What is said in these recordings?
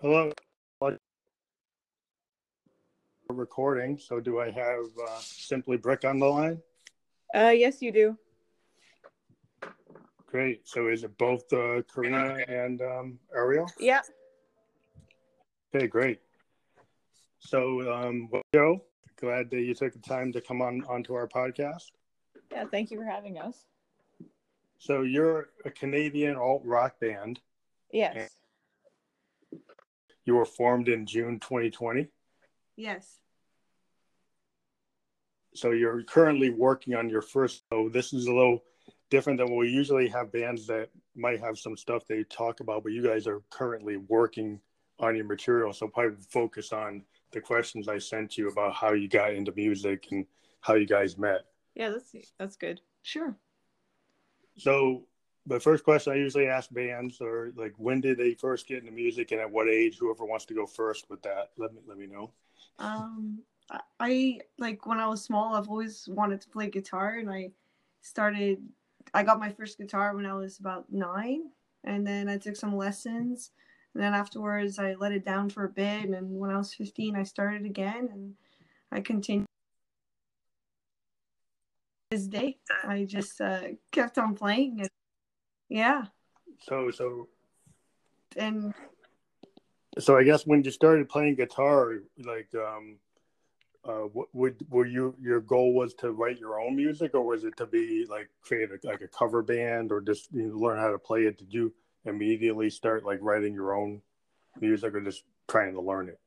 Hello. Recording. So, do I have uh, Simply Brick on the line? Uh, yes, you do. Great. So, is it both uh, Karina and um, Ariel? Yeah. Okay, great. So, um, Joe, glad that you took the time to come on onto our podcast. Yeah, thank you for having us. So, you're a Canadian alt rock band. Yes. You were formed in June 2020. Yes. So you're currently working on your first. So this is a little different than we usually have bands that might have some stuff they talk about, but you guys are currently working on your material. So probably focus on the questions I sent you about how you got into music and how you guys met. Yeah, that's that's good. Sure. So the first question I usually ask bands are like, when did they first get into music and at what age? Whoever wants to go first with that, let me let me know. Um, I like when I was small, I've always wanted to play guitar, and I started. I got my first guitar when I was about nine, and then I took some lessons. And then afterwards, I let it down for a bit, and when I was fifteen, I started again, and I continued. This day, I just uh, kept on playing, and yeah. So so. And. So I guess when you started playing guitar, like um, uh, what would were you your goal was to write your own music, or was it to be like create a, like a cover band, or just you know, learn how to play it? Did you immediately start like writing your own music, or just trying to learn it?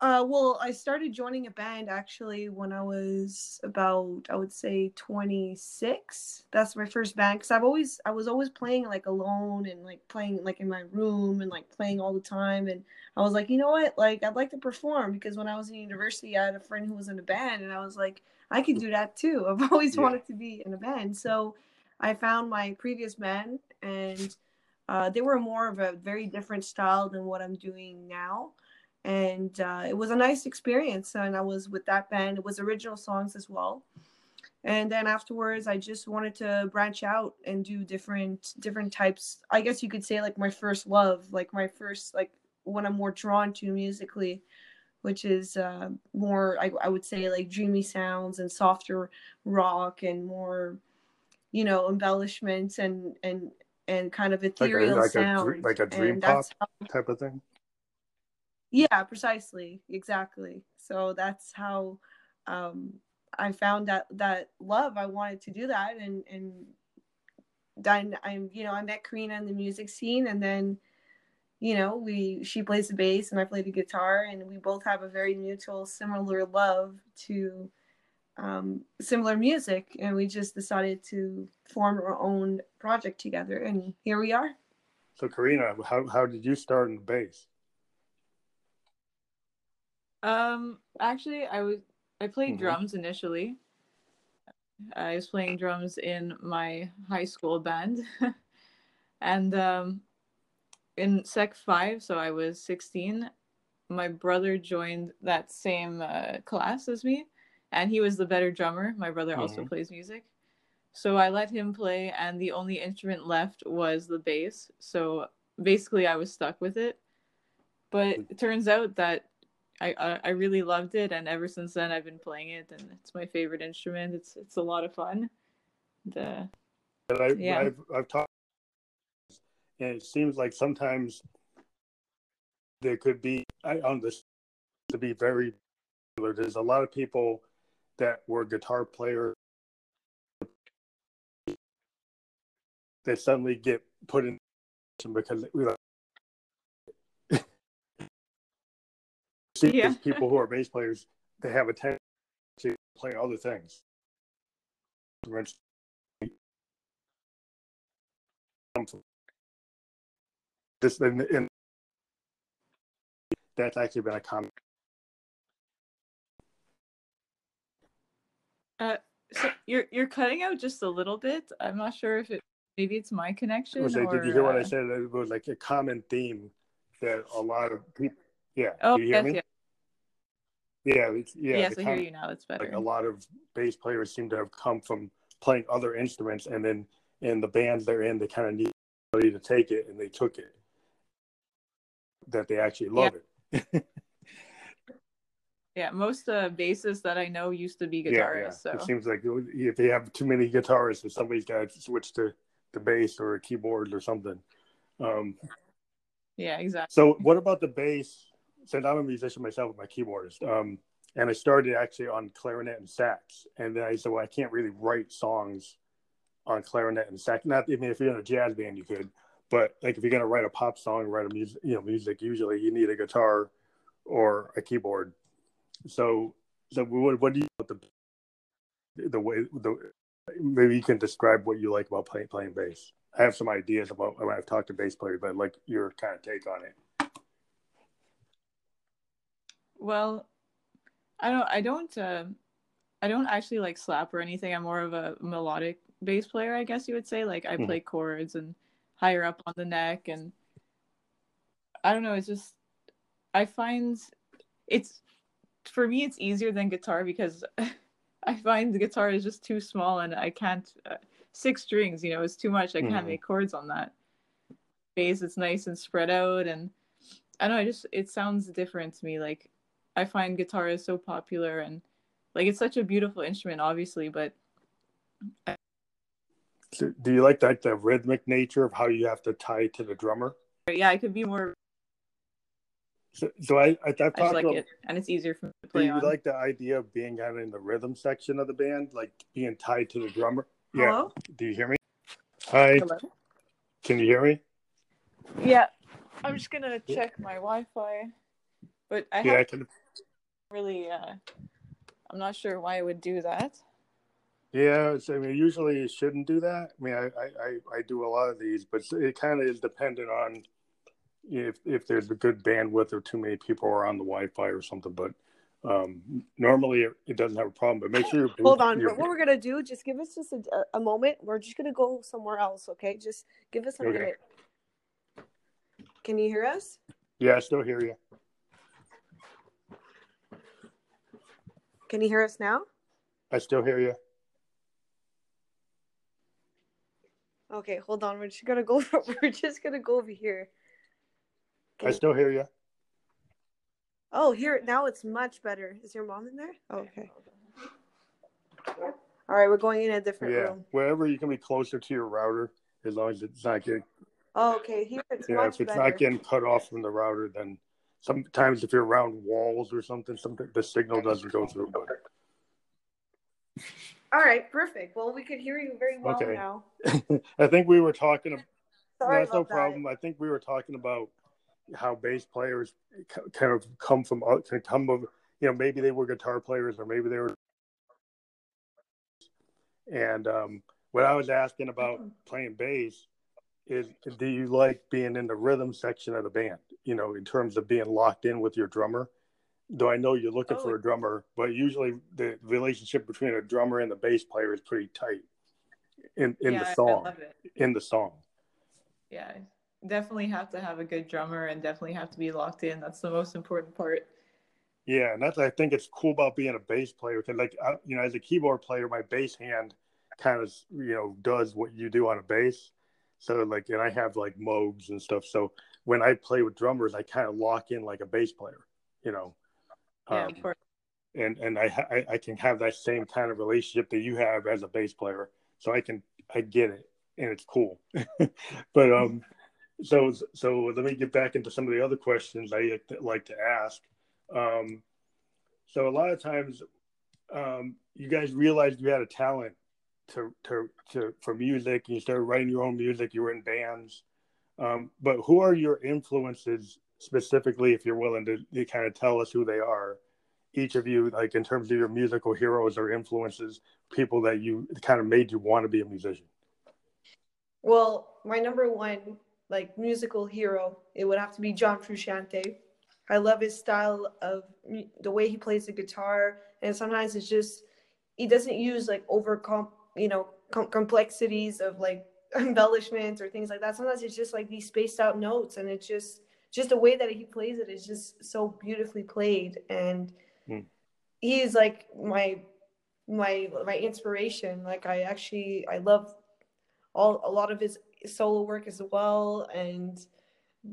Uh, well, I started joining a band actually when I was about, I would say, 26. That's my first band because I've always, I was always playing like alone and like playing like in my room and like playing all the time. And I was like, you know what? Like, I'd like to perform because when I was in university, I had a friend who was in a band and I was like, I could do that too. I've always yeah. wanted to be in a band. So I found my previous band and uh, they were more of a very different style than what I'm doing now and uh, it was a nice experience and i was with that band. It was original songs as well. And then afterwards i just wanted to branch out and do different different types i guess you could say like my first love like my first like what i'm more drawn to musically which is uh, more I, I would say like dreamy sounds and softer rock and more you know embellishments and and and kind of ethereal like a, like sound a, like a dream pop how, type of thing yeah precisely exactly. So that's how um i found that that love i wanted to do that and and then i'm you know i met karina in the music scene and then you know we she plays the bass and i play the guitar and we both have a very mutual similar love to um, similar music and we just decided to form our own project together and here we are. So karina how, how did you start in the bass um, actually, I was I played mm-hmm. drums initially. I was playing drums in my high school band, and um, in Sec Five, so I was sixteen. My brother joined that same uh, class as me, and he was the better drummer. My brother mm-hmm. also plays music, so I let him play, and the only instrument left was the bass. So basically, I was stuck with it. But it turns out that I, I really loved it, and ever since then I've been playing it, and it's my favorite instrument. It's it's a lot of fun. The and I, yeah. I've I've talked, and it seems like sometimes there could be I on this to be very. There's a lot of people that were guitar players that suddenly get put in because see yeah. people who are bass players, they have a tendency to play other things. This in, in that's actually been a comment. Uh, so you're you're cutting out just a little bit. I'm not sure if it maybe it's my connection. Say, or, did you hear uh... what I uh, said? It was like a common theme that a lot of people. Yeah. Oh, you hear yes, me? Yes. Yeah, yeah. Yes, I hear you now. It's better. Like a lot of bass players seem to have come from playing other instruments, and then in the bands they're in, they kind of need somebody to take it, and they took it. that they actually love yeah. it. yeah, most uh, bassists that I know used to be guitarists. Yeah, yeah. So it seems like if they have too many guitarists, somebody's got to switch to the bass or a keyboard or something. Um, yeah, exactly. So, what about the bass? Since I'm a musician myself, I'm a keyboardist, um, and I started actually on clarinet and sax, and then I said, well, I can't really write songs on clarinet and sax. Not mean, if you're in a jazz band, you could, but like if you're gonna write a pop song, write a music, you know, music, usually you need a guitar or a keyboard. So, so what, what do you the the way the maybe you can describe what you like about playing playing bass. I have some ideas about when I've talked to bass players, but like your kind of take on it. Well, I don't. I don't. Uh, I don't actually like slap or anything. I'm more of a melodic bass player, I guess you would say. Like I mm-hmm. play chords and higher up on the neck, and I don't know. It's just I find it's for me. It's easier than guitar because I find the guitar is just too small, and I can't. Uh, six strings, you know, is too much. I can't mm-hmm. make chords on that. Bass, it's nice and spread out, and I don't know. I just it sounds different to me. Like I find guitar is so popular, and like it's such a beautiful instrument, obviously, but. I... So do you like that the rhythmic nature of how you have to tie to the drummer? Yeah, I could be more so, so I, I, I like about, it, and it's easier for me to play. Do you on. like the idea of being kind of in the rhythm section of the band, like being tied to the drummer? Hello? Yeah. Do you hear me? Hi. Hello. Can you hear me? Yeah. I'm just gonna check my Wi-Fi, but I yeah, I can... really. Uh, I'm not sure why it would do that. Yeah, I mean, usually it shouldn't do that. I mean, I, I, I do a lot of these, but it kind of is dependent on if if there's a good bandwidth or too many people are on the Wi-Fi or something. But um, normally it, it, doesn't have a problem, but make sure you're. Hold on. What we're gonna do? Just give us just a, a, moment. We're just gonna go somewhere else. Okay, just give us a okay. minute. Can you hear us? Yeah, I still hear you. Can you hear us now? I still hear you. Okay, hold on. We're just gonna go. We're just gonna go over here. I still hear you. Oh, here now it's much better. Is your mom in there? Oh, okay. All right, we're going in a different yeah, room. wherever you can be closer to your router, as long as it's not getting. Oh, okay. Here it's yeah. if it's better. not getting cut off from the router, then sometimes if you're around walls or something, something the signal doesn't go through. But... All right, perfect. Well, we could hear you very well okay. now. I think we were talking. Sorry that's no that. problem. I think we were talking about how bass players kind of come from can come of you know maybe they were guitar players or maybe they were and um, what I was asking about playing bass is do you like being in the rhythm section of the band you know in terms of being locked in with your drummer though I know you're looking oh. for a drummer but usually the relationship between a drummer and the bass player is pretty tight in in yeah, the song in the song yeah definitely have to have a good drummer and definitely have to be locked in. That's the most important part. Yeah, and that's I think it's cool about being a bass player because, like, I, you know, as a keyboard player, my bass hand kind of you know does what you do on a bass. So like, and I have like Moogs and stuff. So when I play with drummers, I kind of lock in like a bass player, you know. Yeah, um, of course. And and I, I I can have that same kind of relationship that you have as a bass player. So I can I get it and it's cool. but um so so let me get back into some of the other questions I like to ask. Um, so a lot of times, um, you guys realized you had a talent to, to to for music, you started writing your own music. You were in bands, um, but who are your influences specifically? If you're willing to, to kind of tell us who they are, each of you, like in terms of your musical heroes or influences, people that you kind of made you want to be a musician. Well, my number one like musical hero, it would have to be John Frusciante. I love his style of the way he plays the guitar, and sometimes it's just he doesn't use like over you know com- complexities of like embellishments or things like that. Sometimes it's just like these spaced out notes, and it's just just the way that he plays it is just so beautifully played, and mm. he is like my my my inspiration. Like I actually I love all a lot of his solo work as well and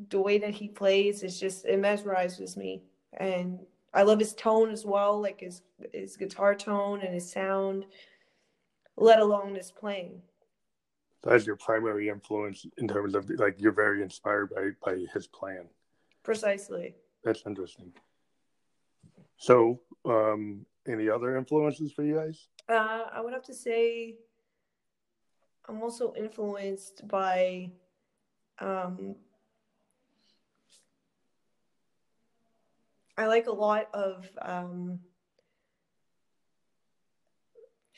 the way that he plays is just it mesmerizes me, and I love his tone as well, like his his guitar tone and his sound, let alone his playing. That's your primary influence in terms of like you're very inspired by by his plan. Precisely. That's interesting. So, um, any other influences for you guys? Uh, I would have to say I'm also influenced by um, I like a lot of um,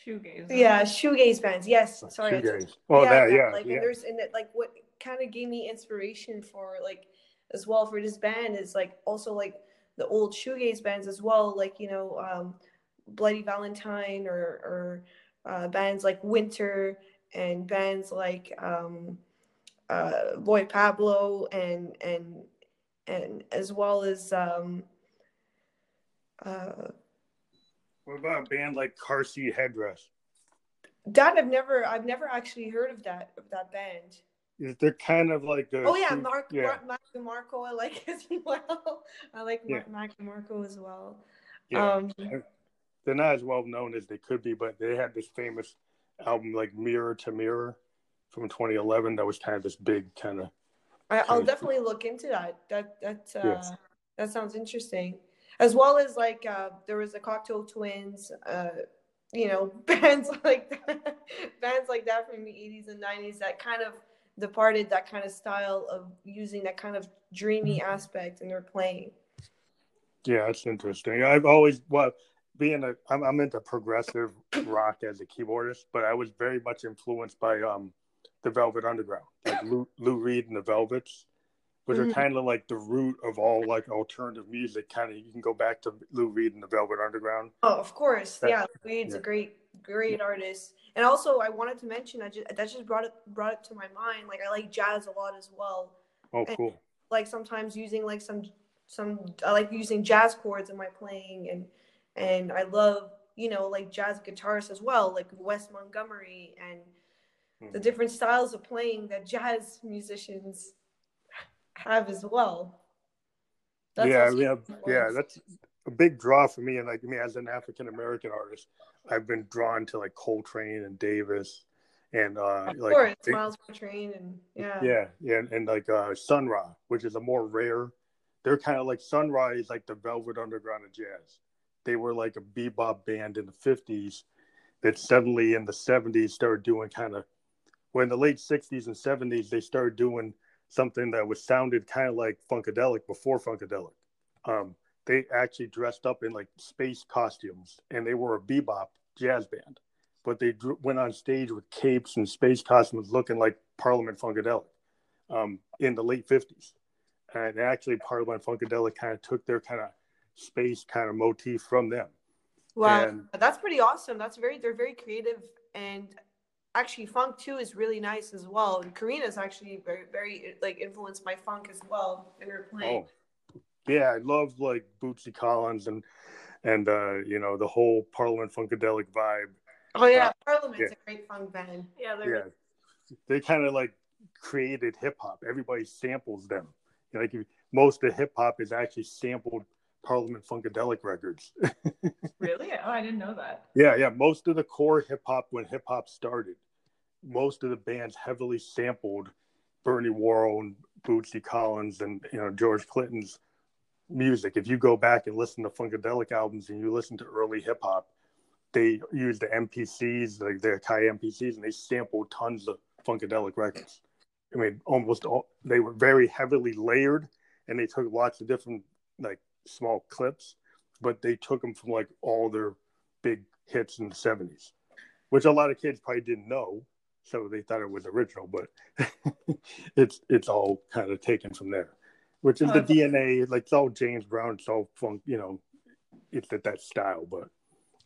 Shoegaze. yeah shoegaze bands. Yes, sorry. I Shoegaze. Oh, that, yeah, like yeah. and there's and it, like what kind of gave me inspiration for like as well for this band is like also like the old shoegaze bands as well, like you know um, Bloody Valentine or or uh, bands like Winter and bands like um, uh, Boy Pablo and and and as well as um, uh, What about a band like Car Seat Headrest? that I've never I've never actually heard of that of that band. Is They're kind of like the Oh yeah, Mark, yeah, Mark DeMarco, I like as well. I like Yeah. Mark Mac DeMarco as well. yeah. Um, They're not as well known as they could be, but they had this famous album like Mirror to Mirror from 2011 that was kind of this big kind of I, I'll definitely look into that. That that uh, that sounds interesting. As well as like uh, there was the Cocteau Twins, uh, you know, bands like that, bands like that from the 80s and 90s that kind of departed that kind of style of using that kind of dreamy aspect in their playing. Yeah, that's interesting. I've always well, being a I'm, I'm into progressive rock as a keyboardist, but I was very much influenced by um the Velvet Underground, like Lou, Lou Reed and the Velvets, which Mhm. are kind of like the root of all like alternative music. Kind of you can go back to Lou Reed and the Velvet Underground. Oh, of course. That- yeah, Reed's yeah. a great, great artist. And also, I wanted to mention, I just that just brought it brought it to my mind. Like, I like jazz a lot as well. Oh, And- cool. Like sometimes using like some some I like using jazz chords in my playing, and and I love you know like jazz guitarists as well, like Wes Montgomery and the Mhm. different styles of playing that jazz musicians have as well. yeah, I mean, uh, yeah, that's a big draw for me. And like me as an African American artist, I've been drawn to like Coltrane and Davis, and uh, of like course, Miles Coltrane and yeah, yeah, yeah, and, and like uh, Sun Ra, which is a more rare. They're kind of like Sun Ra is like the Velvet Underground of jazz. They were like a bebop band in the '50s that suddenly in the '70s started doing kind of. When the late '60s and '70s, they started doing something that was sounded kind of like funkadelic before funkadelic. Um, they actually dressed up in like space costumes, and they were a bebop jazz band, but they dr- went on stage with capes and space costumes, looking like Parliament Funkadelic um, in the late '50s. And actually, Parliament Funkadelic kind of took their kind of space kind of motif from them. Wow, And- that's pretty awesome. That's very they're very creative and actually funk too is really nice as well. And Karina's actually very very like influenced by funk as well in her playing. Oh, yeah, I love like Bootsy Collins and and uh, you know the whole Parliament Funkadelic vibe. Oh, yeah, uh, Parliament's yeah. a great funk band. Yeah, they're yeah they kind of like created hip hop everybody samples them like most of hip hop is actually sampled parliament funkadelic records really. Oh, I didn't know that. yeah yeah most of the core hip hop when hip hop started most of the bands heavily sampled bernie worrell and bootsy collins and you know george clinton's music if you go back and listen to funkadelic albums and you listen to early hip hop they used the MPCs, like the Akai MPCs, and they sampled tons of funkadelic records. I mean, almost all they were very heavily layered, and they took lots of different like small clips, but they took them from like all their big hits in the '70s, which a lot of kids probably didn't know, so they thought it was original. But it's it's all kind of taken from there, which is the DNA. Like it's all James Brown, it's all funk, you know, it's that that style, but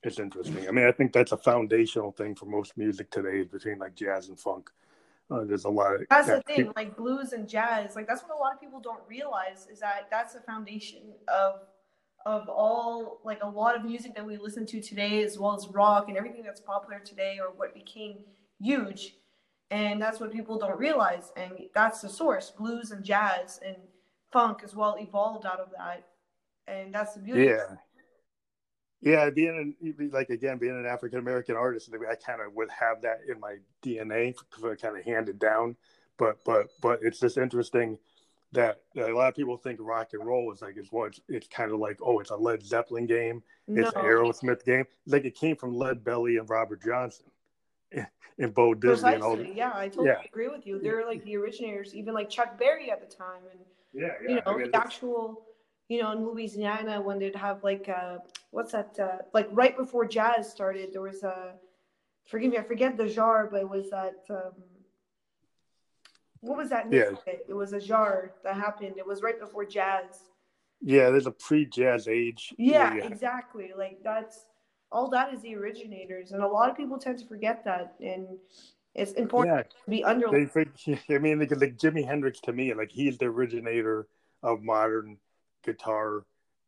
it's interesting. I mean, I think that's a foundational thing for most music today is between like jazz and funk. Uh, there's a lot of That's the thing, like blues and jazz, like that's what a lot of people don't realize is that that's the foundation of of all like a lot of music that we listen to today, as well as rock and everything that's popular today, or what became huge. and that's what people don't realize. And that's the source. Blues and jazz and funk as well evolved out of that, and that's the beauty. Yeah. Yeah, being an, like again being an African American artist, I kind of would have that in my DNA, kind of handed down. But but but it's just interesting that a lot of people think rock and roll is like it's what it's, it's kind of like oh it's a Led Zeppelin game, it's No. an Aerosmith game. It's like it came from Lead Belly and Robert Johnson, and Bo Diddley and all. Yeah, I totally Yeah. agree with you. They're like the originators, even like Chuck Berry at the time, and Yeah, you know I mean, the actual, you know, in Louisiana when they'd have like uh, what's that? Uh, like right before jazz started, there was a, forgive me, I forget the jar, but it was that. Um, what was that? Yeah. It? it was a jar that happened. It was right before jazz. yeah, there's a pre-jazz age. where Yeah, exactly. Like that's all that is the originators, and a lot of people tend to forget that, and it's important yeah. to be think, I mean, like, like Jimi Hendrix to me, like he's the originator of modern guitar,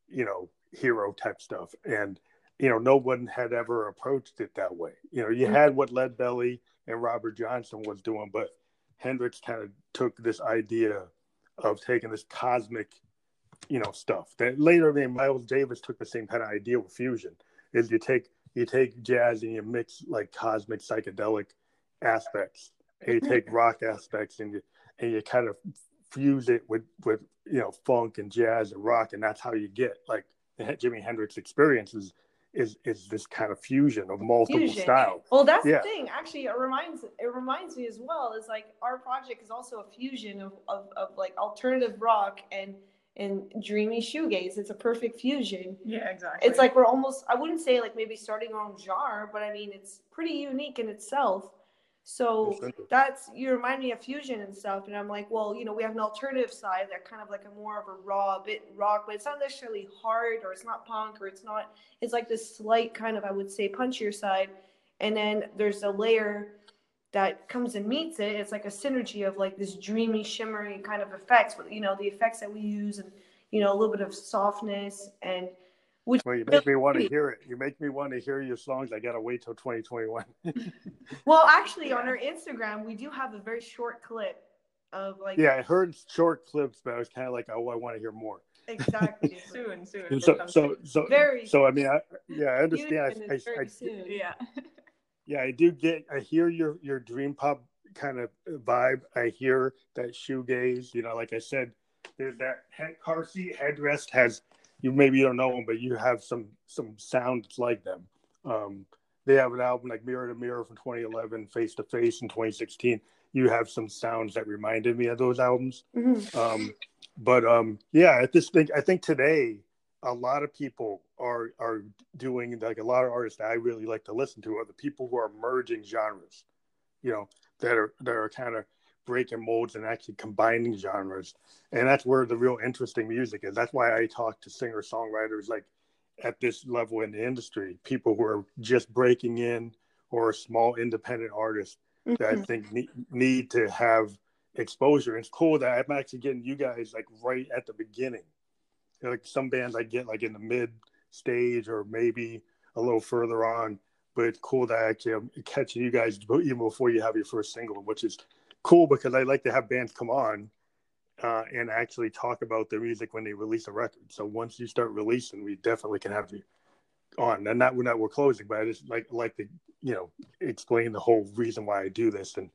you know, hero type stuff. And, you know, no one had ever approached it that way. You know, you Mhm. had what Lead Belly and Robert Johnson was doing, but Hendrix kind of took this idea of taking this cosmic, you know, stuff that later, I mean, Miles Davis took the same kind of idea with fusion. Is you take you take jazz and you mix like cosmic psychedelic aspects, and you take rock aspects and you and you kind of fuse it with with you know funk and jazz and rock, and that's how you get like Jimi Hendrix experience is is is this kind of fusion of multiple Fusion. styles. Well, that's Yeah. the thing. Actually, it reminds it reminds me as well. Is like our project is also a fusion of, of, of like alternative rock and and dreamy shoegaze. It's a perfect fusion. Yeah, exactly. It's like we're almost I wouldn't say like maybe starting our own genre, but I mean it's pretty unique in itself. So that's you remind me of fusion and stuff, and I'm like, well, you know, we have an alternative side that kind of like a more of a raw bit rock, but it's not necessarily hard or it's not punk or it's not. It's like this slight kind of I would say punchier side, and then there's a layer that comes and meets it. It's like a synergy of like this dreamy, shimmery kind of effects. With you know the effects that we use and you know a little bit of softness and which Well, you make me want to hear it. You make me want to hear your songs. I gotta wait till 2021. Well, actually, on our Instagram, we do have a very short clip of like yeah, I heard short clips, but I was kind of like, oh, I want to hear more. exactly. soon, soon. So, so, so, Very so, I mean, I, yeah, I understand. Fusion I, is I, I, soon. yeah. yeah, I do get. I hear your your dream pop kind of vibe. I hear that shoegaze. You know, like I said, there's that head, car seat headrest has. You maybe you don't know them, but you have some some sounds like them. Um, they have an album like Mirror to Mirror from 2011, Face to Face in 2016. You have some sounds that reminded me of those albums. Mhm. Um, but um, yeah, I just think I think today a lot of people are are doing like a lot of artists that I really like to listen to are the people who are merging genres, you know, that are that are kind of breaking molds and actually combining genres, and that's where the real interesting music is. That's why I talk to singer songwriters like at this level in the industry, people who are just breaking in or small independent artists that I Mhm. think need, need to have exposure. It's cool that I'm actually getting you guys like right at the beginning. Like some bands I get like in the mid stage or maybe a little further on, but it's cool that actually I'm catching you guys even before you have your first single, which is cool because I like to have bands come on uh, and actually talk about their music when they release a record. So once you start releasing, we definitely can have you on. And not we're not we're closing, but I just like like to you know explain the whole reason why I do this, and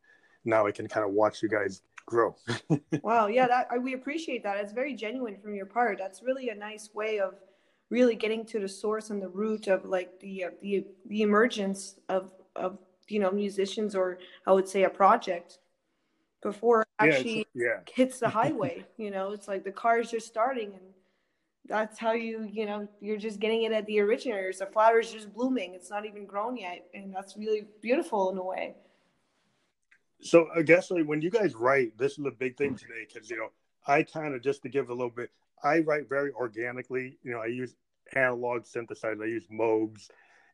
now I can kind of watch you guys grow. Wow, yeah, that I, we appreciate that. It's very genuine from your part. That's really a nice way of really getting to the source and the root of like the uh, the the emergence of of you know musicians or I would say a project before it yeah, actually yeah, hits the highway. you know, it's like the car is just starting and that's how you, you know, you're just getting it at the originators. The flower is just blooming. It's not even grown yet. And that's really beautiful in a way. So I guess like when you guys write, this is a big thing today because you know I kind of just to give a little bit, I write very organically. You know, I use analog synthesizers. I use Moogs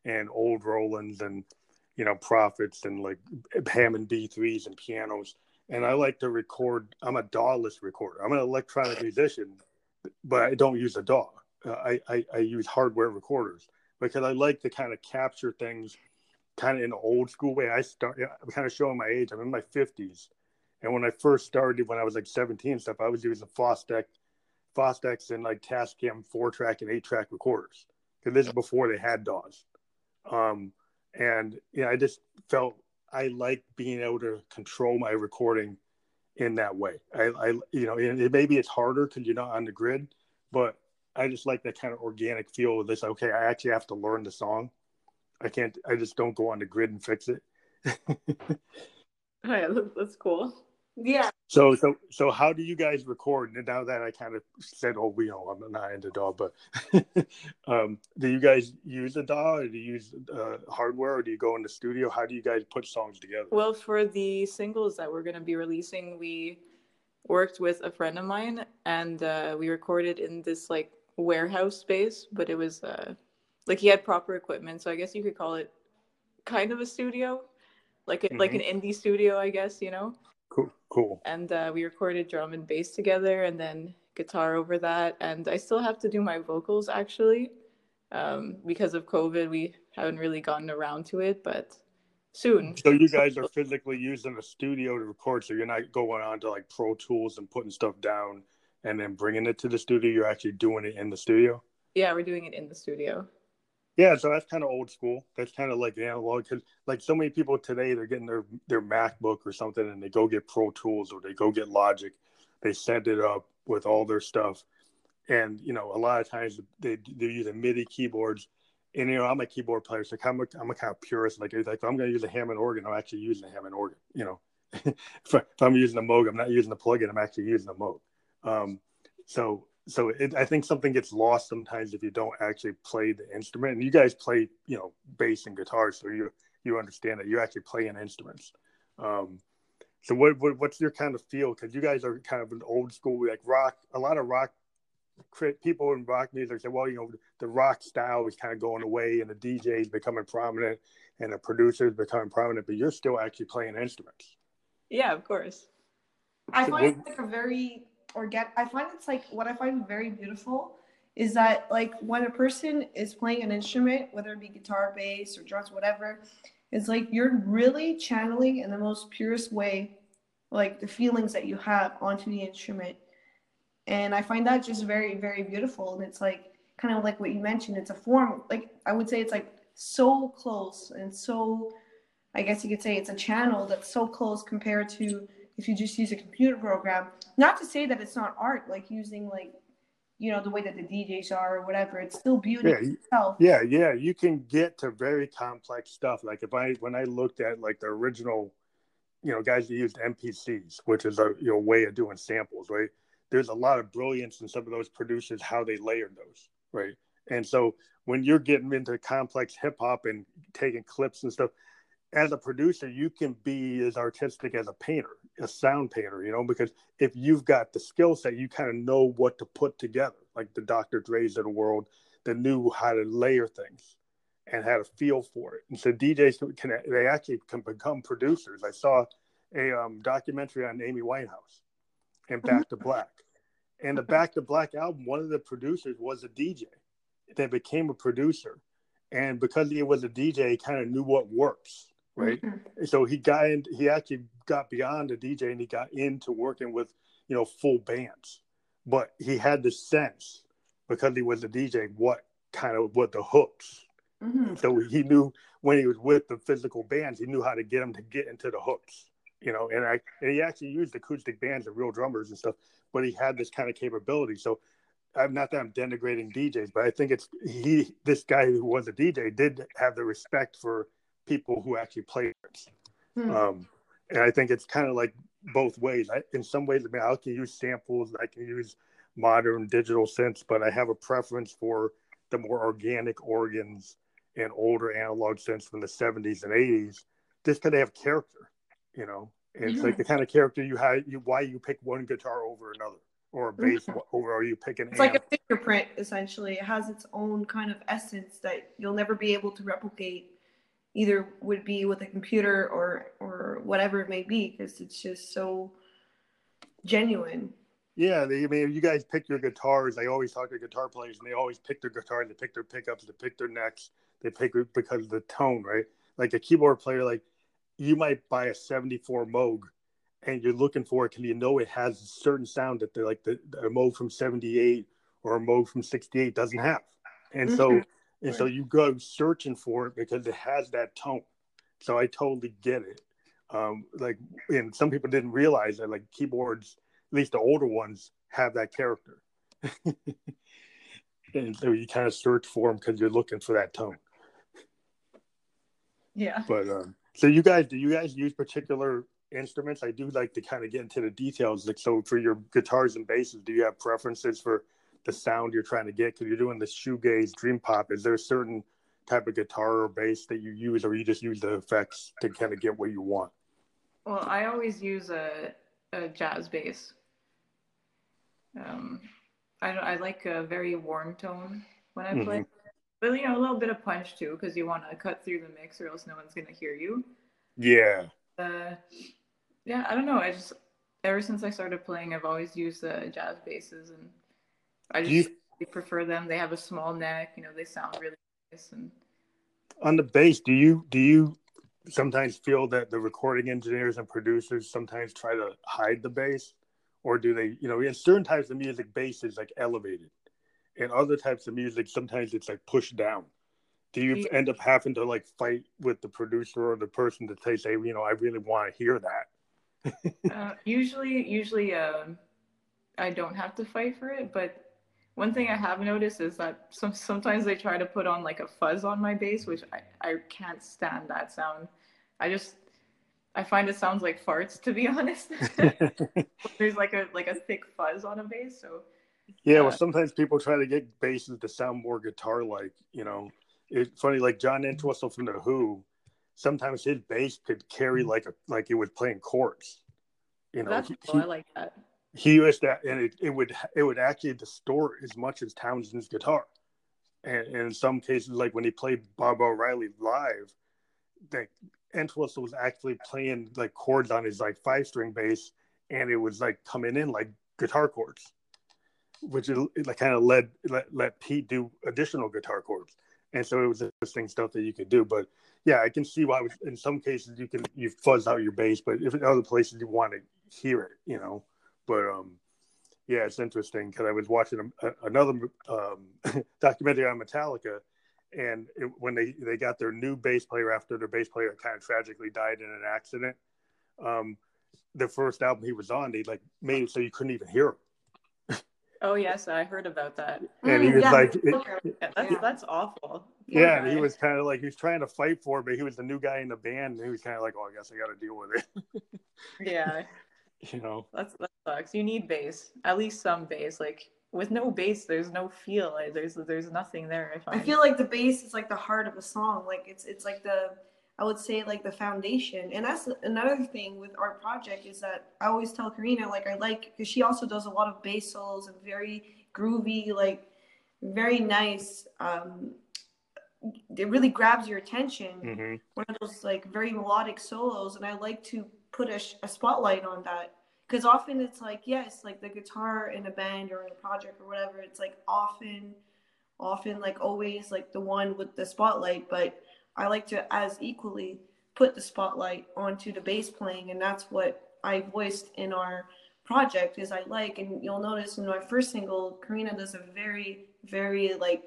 and old Rolands and you know Prophets and like Hammond B3s and pianos. And I like to record. I'm a DAW-less recorder. I'm an electronic musician, but I don't use a DAW. Uh, I, I I use hardware recorders because I like to kind of capture things kind of in an old school way. I start, I'm kind of showing my age. I'm in my 50s. And when I first started, when I was like 17 stuff, I was using Fostex, Fostex and like Tascam four track and eight track recorders. Because this is before they had DAWs. Um, and yeah, I just felt I like being able to control my recording in that way. I, I you know, it, maybe it's harder because you're not on the grid, but I just like that kind of organic feel of this. Okay, I actually have to learn the song. I can't. I just don't go on the grid and fix it. oh yeah, that's cool. Yeah. So so so how do you guys record? And now that I kind of said, oh, we know I'm not into DAW, but um, do you guys use a DAW or do you use uh, hardware or do you go in the studio? How do you guys put songs together? Well, for the singles that we're going to be releasing, we worked with a friend of mine and uh, we recorded in this like warehouse space, but it was uh, like he had proper equipment, so I guess you could call it kind of a studio, like a, mm-hmm. like an indie studio, I guess you know. Cool, cool. And uh, we recorded drum and bass together, and then guitar over that. And I still have to do my vocals actually, um, because of COVID. We haven't really gotten around to it, but soon. So you guys are physically using a studio to record, so you're not going on to like Pro Tools and putting stuff down and then bringing it to the studio. You're actually doing it in the studio. Yeah, we're doing it in the studio. Yeah, so that's kind of old school. That's kind of like analog. Cause like so many people today, they're getting their their MacBook or something, and they go get Pro Tools or they go get Logic. They set it up with all their stuff, and you know, a lot of times they they're using MIDI keyboards. And you know, I'm a keyboard player, so I'm a, I'm a kind of purist. Like, like if I'm going to use a Hammond organ, I'm actually using a Hammond organ. You know, if, I'm using a Moog, I'm not using a plugin. I'm actually using a Moog. Um, so so it, I think something gets lost sometimes if you don't actually play the instrument. And you guys play, you know, bass and guitar, so you you understand that you're actually playing instruments. Um, so what, what, what's your kind of feel? Because you guys are kind of an old school, like rock. A lot of rock people in rock music say, well, you know, the rock style is kind of going away, and the DJ is becoming prominent, and the producers becoming prominent. But you're still actually playing instruments. Yeah, of course. I find it like a very or get i find it's like what i find very beautiful is that like when a person is playing an instrument whether it be guitar bass or drums whatever it's like you're really channeling in the most purest way like the feelings that you have onto the instrument. And i find that just very very beautiful. And it's like kind of like what you mentioned it's a form like i would say it's like so close and so i guess you could say it's a channel that's so close compared to if you just use a computer program. Not to say that it's not art, like using like you know the way that the DJs are or whatever. It's still beauty yeah, itself. Yeah, yeah, you can get to very complex stuff. Like if I when I looked at like the original, you know, guys that used MPCs, which is a you know way of doing samples, right? There's a lot of brilliance in some of those producers how they layered those, right? And so when you're getting into complex hip hop and taking clips and stuff, as a producer, you can be as artistic as a painter, a sound painter, you know, because if you've got the skill set, you kind of know what to put together, like the Dr. Dre's of the world that knew how to layer things and had a feel for it. And so DJs can, they actually can become producers. I saw a um, documentary on Amy Winehouse and Back to Black. And the Back to Black album, one of the producers was a DJ that became a producer. And because he was a DJ, he kind of knew what works right? Mm-hmm. So he got in, he actually got beyond the DJ and he got into working with, you know, full bands. But he had the sense because he was a DJ what kind of what the hooks. Mm-hmm. So he knew when he was with the physical bands, he knew how to get them to get into the hooks. You know, and I and he actually used acoustic bands and real drummers and stuff, but he had this kind of capability. So I'm not that I'm denigrating DJs, but I think it's he this guy who was a DJ did have the respect for people who actually played. Hmm. Um, and I think it's kind of like both ways. I, in some ways, I mean, I can use samples, I can use modern digital synths, but I have a preference for the more organic organs and older analog synths from the 70s and 80s, just because they have character, you know. It's like the kind of character you have, you, why you pick one guitar over another or a bass mm-hmm. over, or you pick an It's amp. like a fingerprint, essentially. It has its own kind of essence that you'll never be able to replicate either would be with a computer or or whatever it may be because it's just so genuine. Yeah they, i mean you guys pick your guitars i always talk to guitar players and they always pick their guitars they pick their pickups they pick their necks they pick it because of the tone right? Like a keyboard player, like you might buy a 74 Moog and you're looking for it because you know it has a certain sound that the like the, the Moog from 78 or a Moog from 68 doesn't have. And so mm-hmm. And so you go searching for it because it has that tone. So I totally get it. Um, like and some people didn't realize that like keyboards, at least the older ones, have that character. and so you kind of search for them because you're looking for that tone. Yeah. But um, so you guys, do you guys use particular instruments? I do like to kind of get into the details. Like, so for your guitars and basses, do you have preferences for the sound you're trying to get? Because you're doing the shoegaze, dream pop. Is there a certain type of guitar or bass that you use, or you just use the effects to kind of get what you want? Well, I always use a, a jazz bass. Um, I I like a very warm tone when I play, but you know a little bit of punch too, because you want to cut through the mix, or else no one's gonna hear you. Yeah. Uh, yeah, I don't know. I just ever since I started playing, I've always used the jazz basses, and I just you- prefer them. They have a small neck, you know, they sound really nice, and On the bass, do you do you sometimes feel that the recording engineers and producers sometimes try to hide the bass, or do they? You know, in certain types of music, bass is like elevated. In other types of music, sometimes it's like pushed down. Do you Yeah. end up having to like fight with the producer or the person to say, say, you know, I really want to hear that? Uh, usually, usually, um, I don't have to fight for it. But one thing I have noticed is that some sometimes they try to put on like a fuzz on my bass, which I, I can't stand that sound. I just I find it sounds like farts, to be honest. There's like a like a thick fuzz on a bass, so Yeah, Uh, well, sometimes people try to get basses to sound more guitar-like. You know, it's funny. Like John Entwistle from the Who, sometimes his bass could carry like a like it was playing chords. You know, that's he, cool. I like that. He used that, and it, it would it would actually distort as much as Townshend's guitar. And, and in some cases, like when he played Baba O'Riley live, that Entwistle was actually playing like chords on his like five string bass, and it was like coming in like guitar chords, which it, it like kind of led let, let Pete do additional guitar chords, and so it was interesting stuff that you could do. But yeah, I can see why in some cases you can you fuzz out your bass, but if in other places you want to hear it, you know. But um, yeah, it's interesting because I was watching a, another um, documentary on Metallica, and it, when they they got their new bass player after their bass player kind of tragically died in an accident, um, the first album he was on, they like made it so you couldn't even hear him, Oh yes, I heard about that. and he Mm, was yeah. like, it- Yeah, that's Yeah. that's awful. Yeah, and he was kind of like he was trying to fight for it, but he was the new guy in the band, and he was kind of like, oh, I guess I got to deal with it, Yeah, you know. that's that sucks. You need bass, at least some bass. Like with no bass, there's no feel. Like, there's there's nothing there. I I feel like the bass is like the heart of a song. Like it's it's like the I would say like the foundation. And that's another thing with our project is that I always tell Karina like I like because she also does a lot of bass solos and very groovy, like very nice. Um, it really grabs your attention. hmm One of those like very melodic solos, and I like to put a, a spotlight on that because often it's like yes, like the guitar in a band or in a project or whatever. It's like often often like always like the one with the spotlight but i like to as equally put the spotlight onto the bass playing and that's what i voiced in our project is i like and you'll notice in my first single karina does a very very like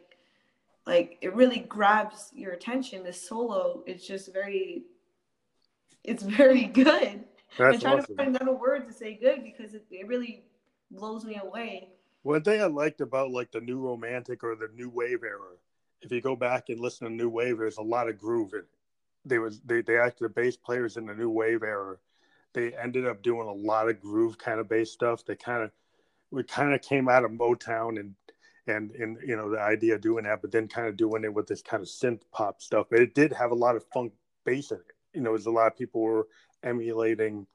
like it really grabs your attention this solo is just very it's very good i'm trying awesome. to find another word to say good because it, it really blows me away One thing I liked about like the new romantic or the new wave era, if you go back and listen to new wave, there's a lot of groove in it. They was they they actually the bass players in the new wave era, they ended up doing a lot of groove kind of bass stuff. They kind of we kind of came out of Motown and and and you know the idea of doing that, but then kind of doing it with this kind of synth pop stuff. But it did have a lot of funk bass in it. You know, there's a lot of people were emulating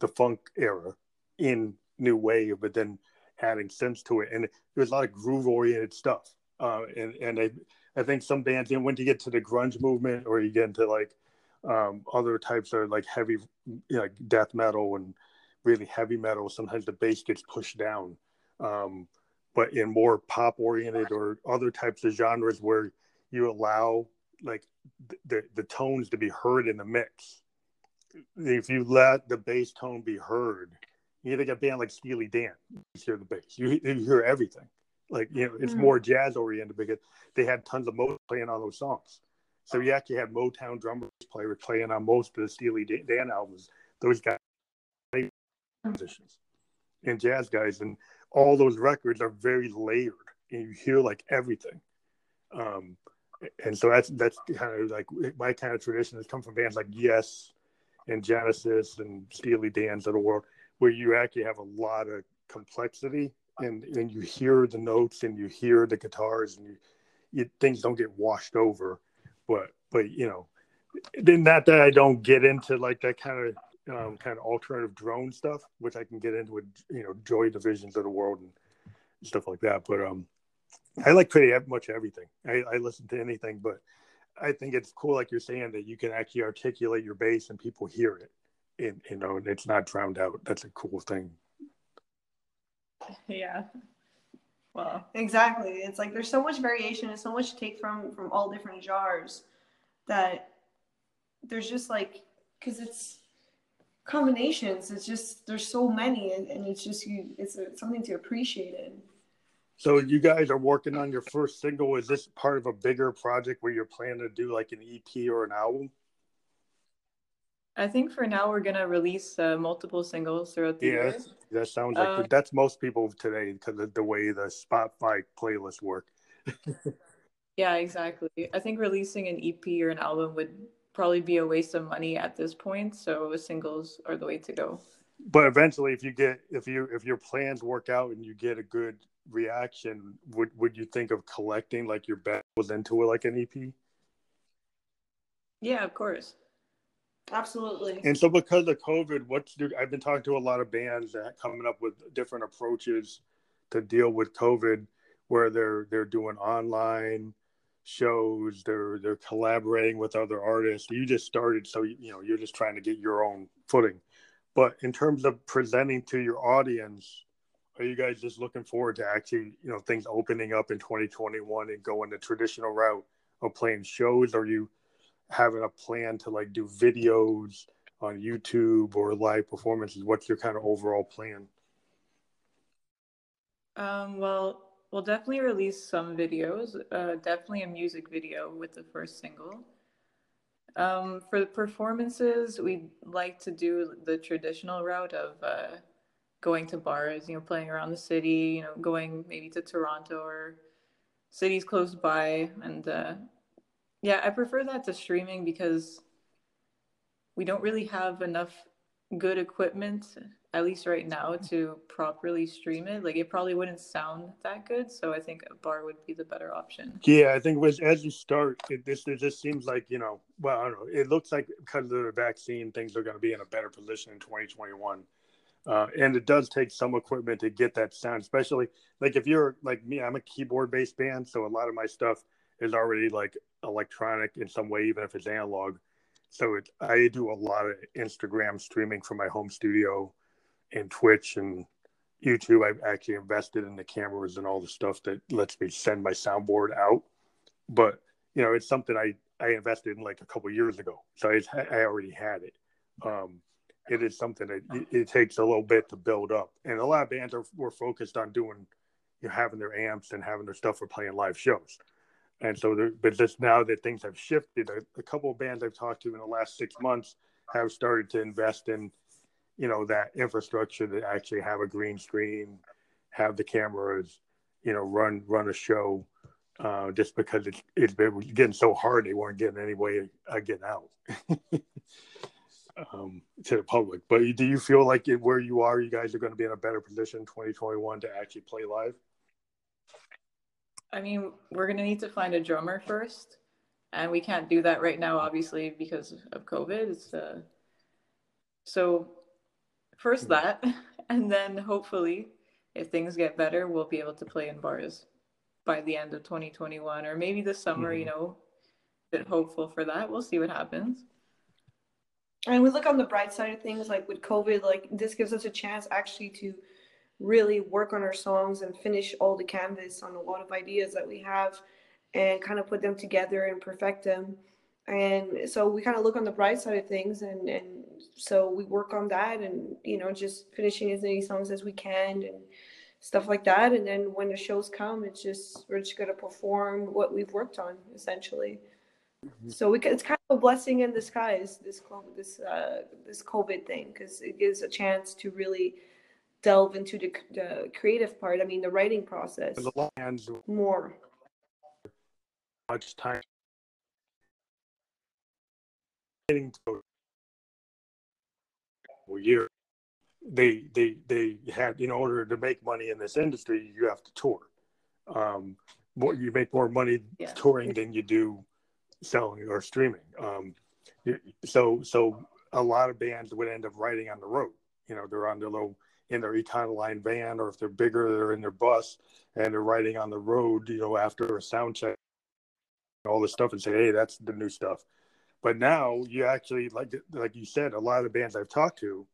the funk era in new wave, but then adding sense to it. And there was a lot of groove oriented stuff. Uh, and and I, I think some bands, you know, when you get to the grunge movement or you get into like um, other types of like heavy, you know, like death metal and really heavy metal, sometimes the bass gets pushed down. Um, but in more pop oriented or other types of genres where you allow like the the tones to be heard in the mix. If you let the bass tone be heard, you think a band like Steely Dan, you hear the bass, you, you hear everything. Like you know, it's mm. more jazz oriented because they had tons of Motown playing on those songs. So you actually had Motown drummers players playing on most of the Steely Dan albums. Those guys play musicians and jazz guys, and all those records are very layered, and you hear like everything. Um, and so that's that's kind of like my kind of tradition has come from bands like Yes and Genesis and Steely Dan's of the world, where you actually have a lot of complexity and and you hear the notes and you hear the guitars and you, you things don't get washed over. But but you know then not that i don't get into like that kind of um, kind of alternative drone stuff which i can get into with you know joy divisions of the world and stuff like that. But um i like pretty much everything. I, I listen to anything but i think it's cool like you're saying that you can actually articulate your bass and people hear it. And you know and it's not drowned out. That's a cool thing. Yeah. Well. Exactly. It's like there's so much variation and so much to take from from all different jars that there's just like because it's combinations. It's just there's so many and, and it's just you it's, a, something to appreciate it so you guys are working on your first single is this part of a bigger project where you're planning to do like an ep or an album I think for now we're gonna release uh, multiple singles throughout the yeah, year. That sounds like uh, that's most people today because of the way the Spotify playlists work. yeah, exactly. I think releasing an EP or an album would probably be a waste of money at this point. So singles are the way to go. But eventually, if you get if you if your plans work out and you get a good reaction, would would you think of collecting like your bet was into it like an EP? Yeah, of course. Absolutely. And so, because of COVID, what's I've been talking to a lot of bands that are coming up with different approaches to deal with COVID, where they're they're doing online shows, they're they're collaborating with other artists. You just started, so you know you're just trying to get your own footing. But in terms of presenting to your audience, are you guys just looking forward to actually you know things opening up in 2021 and going the traditional route of playing shows? Are you having a plan to like do videos on YouTube or live performances? What's your kind of overall plan? Um, well, we'll definitely release some videos. Uh, definitely a music video with the first single. Um, for the performances, we'd like to do the traditional route of uh, going to bars, you know, playing around the city, you know, going maybe to Toronto or cities close by and uh, yeah, I prefer that to streaming because we don't really have enough good equipment, at least right now, to properly stream it. Like it probably wouldn't sound that good, so I think a bar would be the better option. Yeah, I think was as you start, it, this it just seems like you know, well, I don't know. It looks like because of the vaccine, things are going to be in a better position in 2021. Uh, and it does take some equipment to get that sound, especially like if you're like me, I'm a keyboard based band, so a lot of my stuff is already like electronic in some way, even if it's analog. So it, I do a lot of Instagram streaming from my home studio and Twitch and YouTube. I've actually invested in the cameras and all the stuff that lets me send my soundboard out. But you know, it's something I I invested in like a couple years ago, so I, I already had it. Um, it is something that it, it, takes a little bit to build up, and a lot of bands are were focused on doing, you know, having their amps and having their stuff for playing live shows. And so, there, but just now that things have shifted, a, a, couple of bands I've talked to in the last six months have started to invest in, you know, that infrastructure to actually have a green screen, have the cameras, you know, run run a show. Uh, just because it's it's been getting so hard, they weren't getting any way of getting out um, to the public. But do you feel like it, where you are, you guys are going to be in a better position 2021 to actually play live? I mean, we're gonna need to find a drummer first, and we can't do that right now, obviously, because of COVID. It's, uh, so first hmm. that, and then hopefully, if things get better, we'll be able to play in bars by the end of 2021, or maybe this summer. Mm-hmm. You know, bit hopeful for that. We'll see what happens. And we look on the bright side of things, like with COVID, like this gives us a chance actually to really work on our songs and finish all the canvas on a lot of ideas that we have and kind of put them together and perfect them. And so we kind of look on the bright side of things, and and so we work on that, and you know, just finishing as many songs as we can, and stuff like that. And then when the shows come, it's just we're just gonna perform what we've worked on essentially. Mm-hmm. So we, it's kind of a blessing in disguise this this uh, this COVID thing because it gives a chance to really delve into the, the creative part. I mean, the writing process more. Much time getting to a year they they they had in order to make money in this industry you have to tour um more you make more money yeah. touring than you do selling or streaming. Um so so a lot of bands would end up writing on the road. You know they're on their little in their econoline van or if they're bigger they're in their bus and they're writing on the road you know after a sound check all this stuff and say hey that's the new stuff. But now you actually like like you said a lot of the bands i've talked to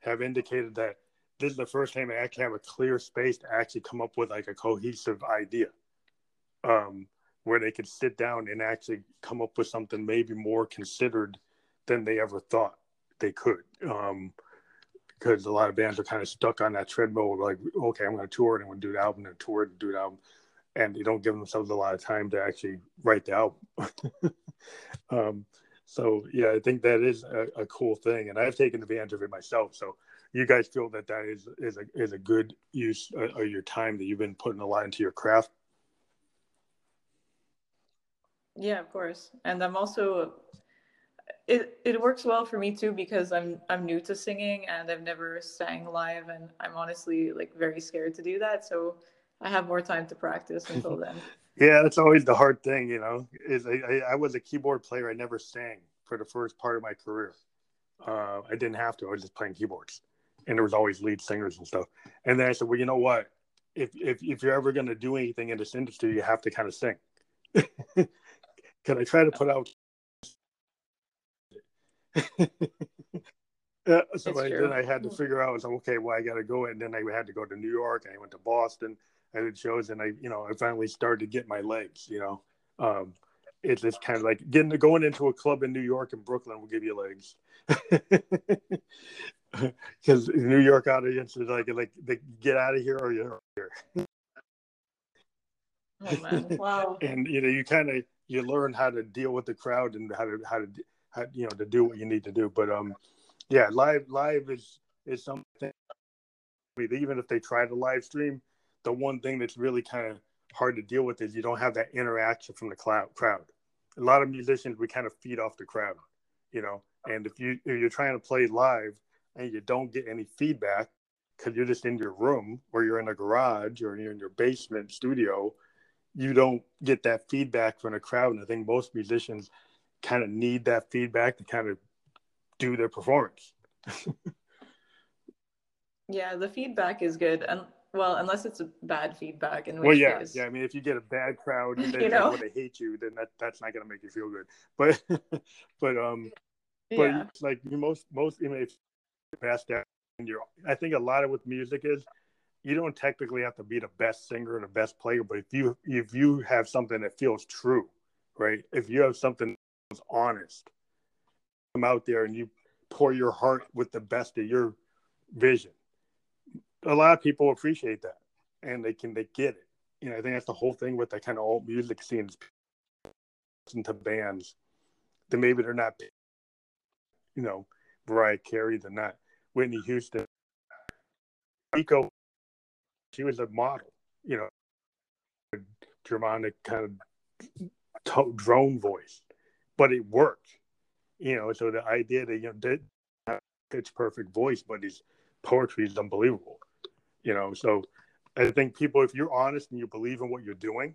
have indicated that this is the first time they actually have a clear space to actually come up with like a cohesive idea. Um, where they could sit down and actually come up with something maybe more considered than they ever thought they could um, because a lot of bands are kind of stuck on that treadmill like okay i'm going to tour and i'm going to do the album and tour and do the album and they don't give themselves a lot of time to actually write the album um, so yeah, I think that is a, a, cool thing, and I've taken advantage of it myself. So you guys feel that that is is a is a good use of your time that you've been putting a lot into your craft. Yeah, of course, and I'm also it it works well for me too because I'm I'm new to singing and I've never sang live, and I'm honestly like very scared to do that. So I have more time to practice until then. Yeah, that's always the hard thing, you know. Is I, I, was a keyboard player. I never sang for the first part of my career. Uh, I didn't have to. I was just playing keyboards, and there was always lead singers and stuff. And then I said, well, you know what? If if if you're ever going to do anything in this industry, you have to kind of sing. Can I try to put out? Yeah, so I, then I had to figure out, so okay, well, I got to go, and then I had to go to New York. And I went to Boston, I did shows, and I, you know, I finally started to get my legs. You know, um, it's just kind of like getting to going into a club in New York and Brooklyn will give you legs. Because New York audience is like, like, they get out of here or you're here. Oh! Wow. and you know, you kind of you learn how to deal with the crowd and how to how to how, you know to do what you need to do. But um, yeah, live live is is something. I mean, even if they try to live stream, the one thing that's really kind of hard to deal with is you don't have that interaction from the crowd. Crowd. A lot of musicians we kind of feed off the crowd, you know. And if you if you're trying to play live and you don't get any feedback because you're just in your room or you're in a garage or you're in your basement studio, you don't get that feedback from the crowd. And I think most musicians kind of need that feedback to kind of do their performance. yeah, the feedback is good. And well, unless it's a bad feedback. In which well, yeah, case... yeah. I mean, if you get a bad crowd and they, you know? they hate you, then that that's not going to make you feel good. But but um, but yeah. like you most most you know, if past that, and you're, I think a lot of with music is you don't technically have to be the best singer or the best player, but if you if you have something that feels true, right? If you have something that's honest, come out there and you pour your heart with the best of your vision a lot of people appreciate that and they can they get it. You know, I think that's the whole thing with the kind of old music scenes listen to bands that maybe they're not you know, Mariah Carey, they're not Whitney Houston. Nico she was a model, you know, Germanic kind of drone voice, but it worked, you know. So the idea that you know, did pitch perfect voice, but his poetry is unbelievable you know so i think people if you're honest and you believe in what you're doing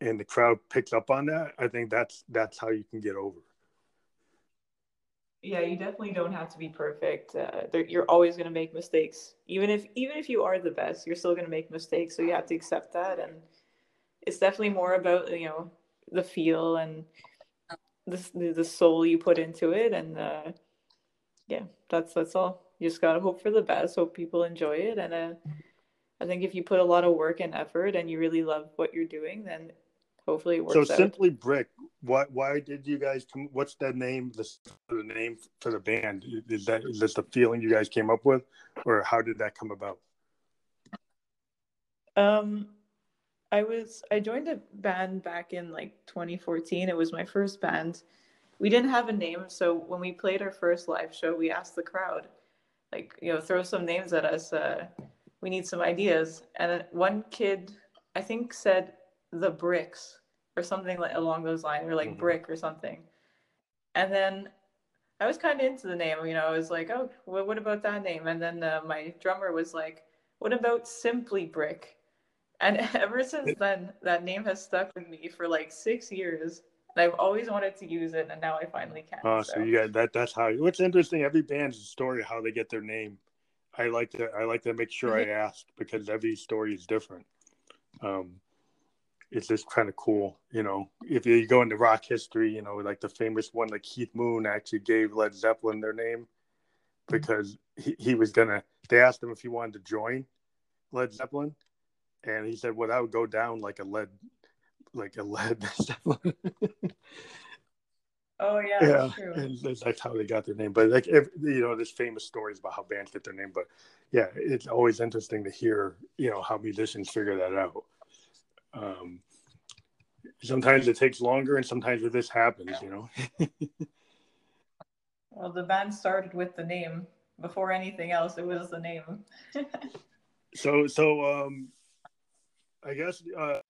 and the crowd picks up on that i think that's that's how you can get over yeah you definitely don't have to be perfect uh, you're always going to make mistakes. Even if even if you are the best you're still going to make mistakes so you have to accept that and it's definitely more about you know the feel and the, the soul you put into it and uh, yeah that's that's all. You just gotta hope for the best hope people enjoy it and uh, i think if you put a lot of work and effort and you really love what you're doing then hopefully it works So out. simply brick. What? Why did you guys come? What's the name? The, the name for the band? Is that is this the feeling you guys came up with, or how did that come about? Um, I was I joined a band back in like 2014. It was my first band. We didn't have a name, so when we played our first live show, we asked the crowd, like, you know, throw some names at us. Uh, we need some ideas. And one kid, I think, said the bricks or something like along those lines, or like Mhm. brick or something. And then I was kind of into the name, you know. I was like, oh, well, what about that name? And then uh, my drummer was like, what about Simply Brick? And ever since then, that name has stuck with me for like six years. And I've always wanted to use it, and now I finally can. Oh, so you got that. That's how. What's interesting? Every band's story, how they get their name. I like to. I like to make sure I ask because every story is different. Um, it's just kind of cool, you know. If you go into rock history, you know, like the famous one, like Keith Moon actually gave Led Zeppelin their name mm-hmm. because he, he was gonna. They asked him if he wanted to join Led Zeppelin, and he said, "Well, that would go down like a lead, like a lead Zeppelin." Oh yeah, yeah, that's true. and that's, that's how they got their name. But like, if, you know, there's famous stories about how bands get their name. But yeah, it's always interesting to hear, you know, how musicians figure that out. Um, sometimes it takes longer, and sometimes this happens. You know. Well, the band started with the name. Before anything else, it was the name. so so um, I guess uh,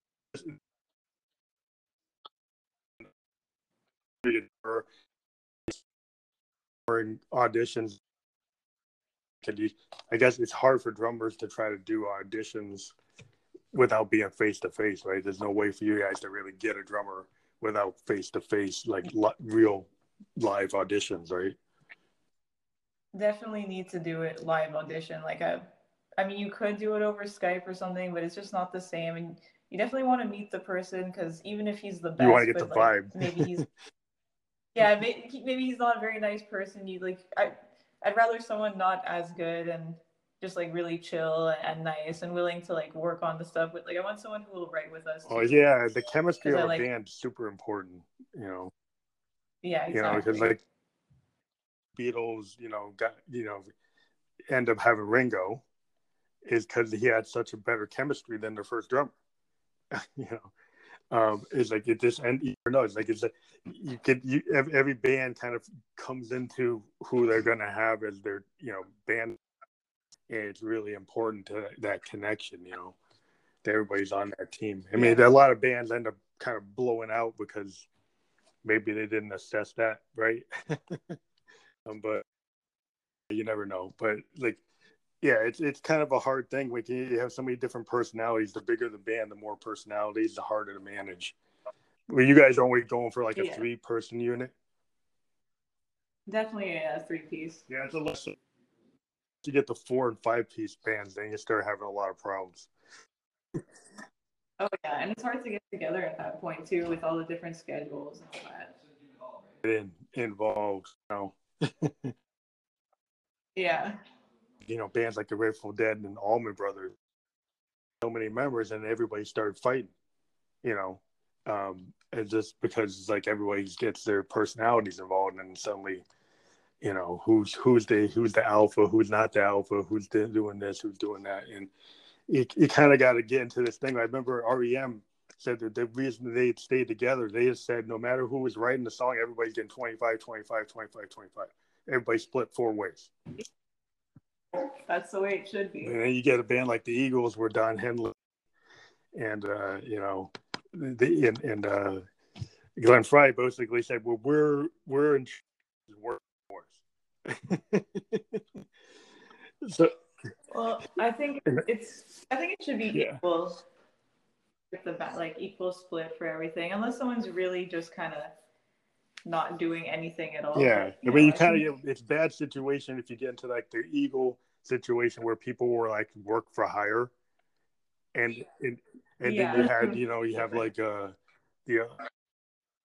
during auditions i guess it's hard for drummers to try to do auditions without being face to face right there's no way for you guys to really get a drummer without face to face like li- real live auditions right Definitely need to do it live audition. Like I, I mean, you could do it over Skype or something, but it's just not the same. And you definitely want to meet the person because even if he's the best, you want to get the like, vibe maybe he's yeah maybe, maybe he's not a very nice person you like I, i'd rather someone not as good and just like really chill and nice and willing to like work on the stuff with like i want someone who will write with us oh yeah the chemistry of a like- band's super important you know yeah exactly. you know because like beatles you know got you know end up having ringo is because he had such a better chemistry than their first drummer you know um it's like it just and you know it's like it's like you could you every band kind of comes into who they're gonna have as their you know band and it's really important to that connection you know that everybody's on that team. I mean Yeah. a lot of bands end up kind of blowing out because maybe they didn't assess that right? Um, but you never know. But like yeah it's it's kind of a hard thing. Like you have so many different personalities. The bigger the band the more personalities the harder to manage. Well you guys are only going for like a Yeah. three person unit? Definitely a three piece yeah it's a less you get the four and five piece bands then you start having a lot of problems. Oh yeah and it's hard to get together at that point too with all the different schedules and all that. In, involved you know. Yeah. You know bands like the Grateful Dead and Allman Brothers, so many members, and everybody started fighting. You know, um, and just because it's like everybody gets their personalities involved, and suddenly, you know, who's who's the who's the alpha, who's not the alpha, who's doing this, who's doing that, and you, you kind of got to get into this thing. I remember REM said that the reason they stayed together, they just said no matter who was writing the song, everybody's getting 25, 25, 25, 25. Everybody split four ways. that's the way it should be And then you get a band like the Eagles, where Don Henley and uh, you know, the and, and uh, Glenn Frey basically said, "Well, we're we're in wars." so Well, I think it's. I think it should be Yeah. equal. With the like equal split for everything, unless someone's really just kind of not doing anything at all. yeah, But, I mean, you kind of it's bad situation if you get into like the Eagle situation where people were like work for hire, and and, and then you had you know you have like uh the uh,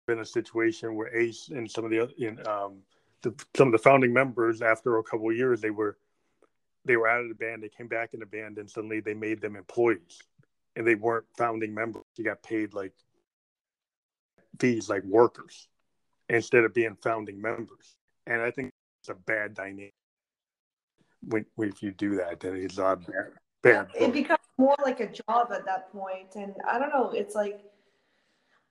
been a situation where Ace and some of the other in um the some of the founding members after a couple of years they were they were out of the band they came back in the band and suddenly they made them employees and they weren't founding members you got paid like fees like workers instead of being founding members. And I think it's a bad dynamic. When, when if you do that, then it's a bad. bad it becomes more like a job at that point, and I don't know. It's like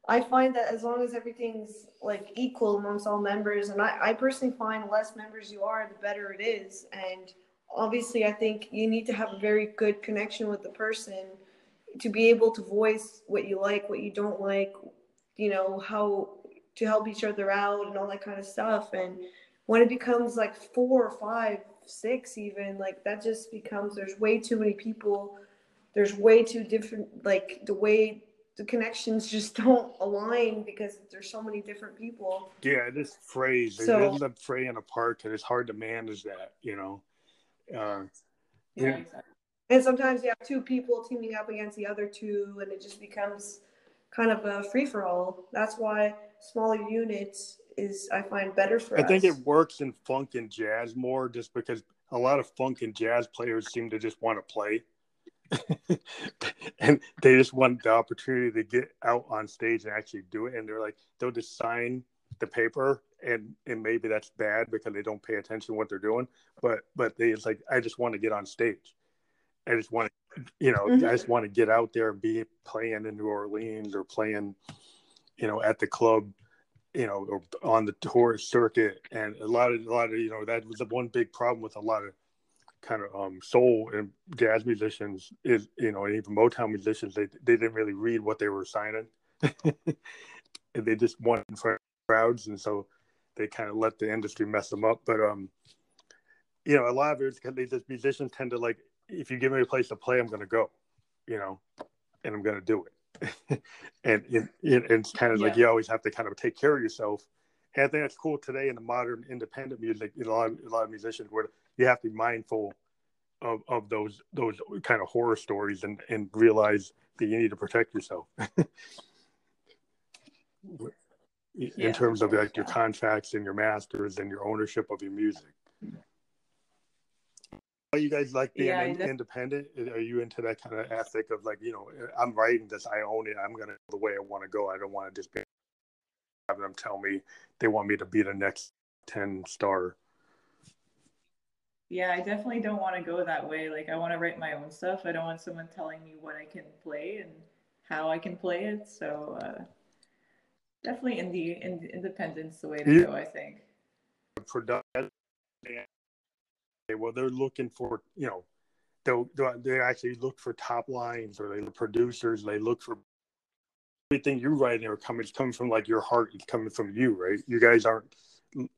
I find that as long as everything's like equal amongst all members, and I, I personally find less members you are, the better it is. And obviously, I think you need to have a very good connection with the person to be able to voice what you like, what you don't like, you know, how to help each other out and all that kind of stuff. And when it becomes like four or five, six, even like that just becomes there's way too many people. There's way too different, like the way the connections just don't align because there's so many different people. Yeah, this phrase so, it ends up fraying apart, and it's hard to manage that. You know. Uh, yeah, yeah. Exactly. And sometimes you have two people teaming up against the other two, and it just becomes kind of a free for all. That's why smaller units is I find better for I us. think it works in funk and jazz more, just because a lot of funk and jazz players seem to just want to play. and they just want the opportunity to get out on stage and actually do it. And they're like, they'll just sign the paper, and and maybe that's bad because they don't pay attention to what they're doing. But but they it's like, I just want to get on stage. I just want to, you know, mm-hmm. I just want to get out there and be playing in New Orleans or playing, you know, at the club, you know, or on the tour circuit. And a lot of a lot of you know that was the one big problem with a lot of kind of um, soul and jazz musicians is you know even Motown musicians they they didn't really read what they were signing, and they just wanted in front of crowds, and so they kind of let the industry mess them up. But um, you know, a lot of it is because they just musicians tend to like if you give me a place to play, I'm going to go, you know, and I'm going to do it. and it, it, it's kind of yeah. like you always have to kind of take care of yourself. And I think that's cool today in the modern independent music. You know, a lot, of, a lot of musicians where you have to be mindful of, of those those kind of horror stories and, and realize that you need to protect yourself in yeah, terms of like your contracts and your masters and your ownership of your music. Are you guys like being yeah, in, independent? Are you into that kind of ethic of like, you know, I'm writing this, I own it, I'm gonna the way I want to go. I don't want to just be having them tell me they want me to be the next ten star. Yeah, I definitely don't want to go that way. Like, I want to write my own stuff. I don't want someone telling me what I can play and how I can play it. So, uh, definitely in the in independence the way to go. I think. Production well they're looking for you know they'll, they actually look for top lines or they look producers they look for everything you write there coming it's coming from like your heart it's coming from you right you guys aren't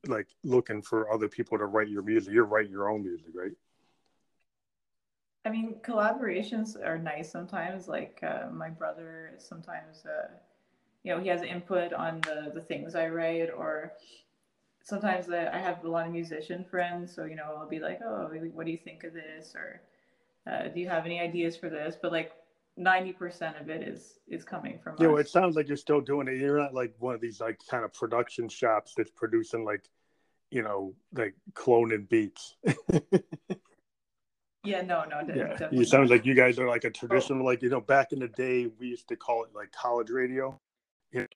like looking for other people to write your music. You're writing your own music right? I mean collaborations are nice sometimes. Like uh, my brother sometimes uh, you know he has input on the the things i write or sometimes I have a lot of musician friends, so you know I'll be like, oh, what do you think of this, or uh, do you have any ideas for this? But like ninety percent of it is is coming from. Yeah, well, it sounds like you're still doing it. You're not like one of these like kind of production shops that's producing like, you know, like cloning beats. yeah, no, no. Yeah, it sounds like you guys are like a traditional, oh. like you know, back in the day we used to call it like college radio. You know,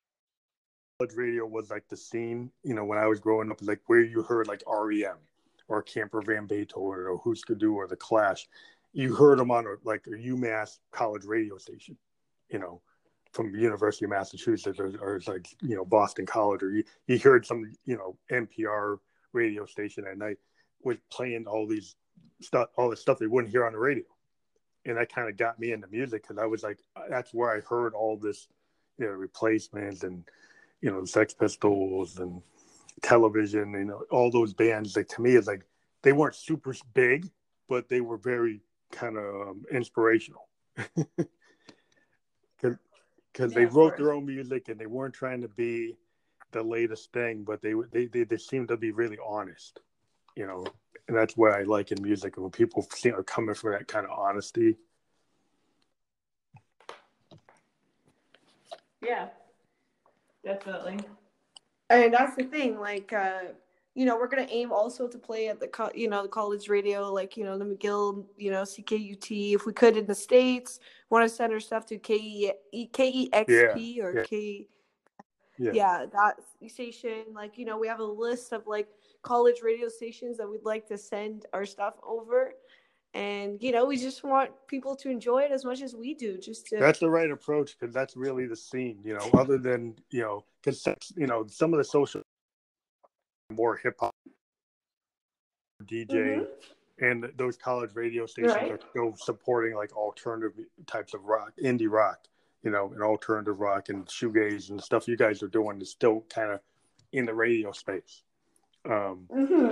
radio was like the scene, you know, when I was growing up, like where you heard like REM or Camper Van Beethoven or Hüsker Dü or The Clash. You heard them on a, like a UMass college radio station, you know, from the University of Massachusetts or, or like, you know, Boston College or you, you heard some, you know, NPR radio station at night was playing all these stuff, all the stuff they wouldn't hear on the radio. And that kind of got me into music because I was like, that's where I heard all this, you know, replacements and, you know, Sex Pistols and television, you know, all those bands. Like to me, it's like they weren't super big, but they were very kind of um, inspirational. Because yeah, they wrote their own music and they weren't trying to be the latest thing, but they they they, they seemed to be really honest, you know. And that's what I like in music when people see are coming from that kind of honesty. Yeah, Definitely. And that's the thing, like, uh, you know, we're gonna aim also to play at the, co- you know, the college radio, like, you know, the McGill, you know, CKUT. If we could in the states, want to send our stuff to K E K E X P or yeah. K. yeah. yeah, that station. Like, you know, we have a list of like college radio stations that we'd like to send our stuff over. And, you know, we just want people to enjoy it as much as we do. Just to... That's the right approach because that's really the scene, you know, other than, you know, because, you know, some of the social more hip hop DJ mm-hmm. and those college radio stations right. are still supporting like alternative types of rock, indie rock you know, and alternative rock and shoegaze and stuff you guys are doing is still kind of in the radio space. Um, mm-hmm.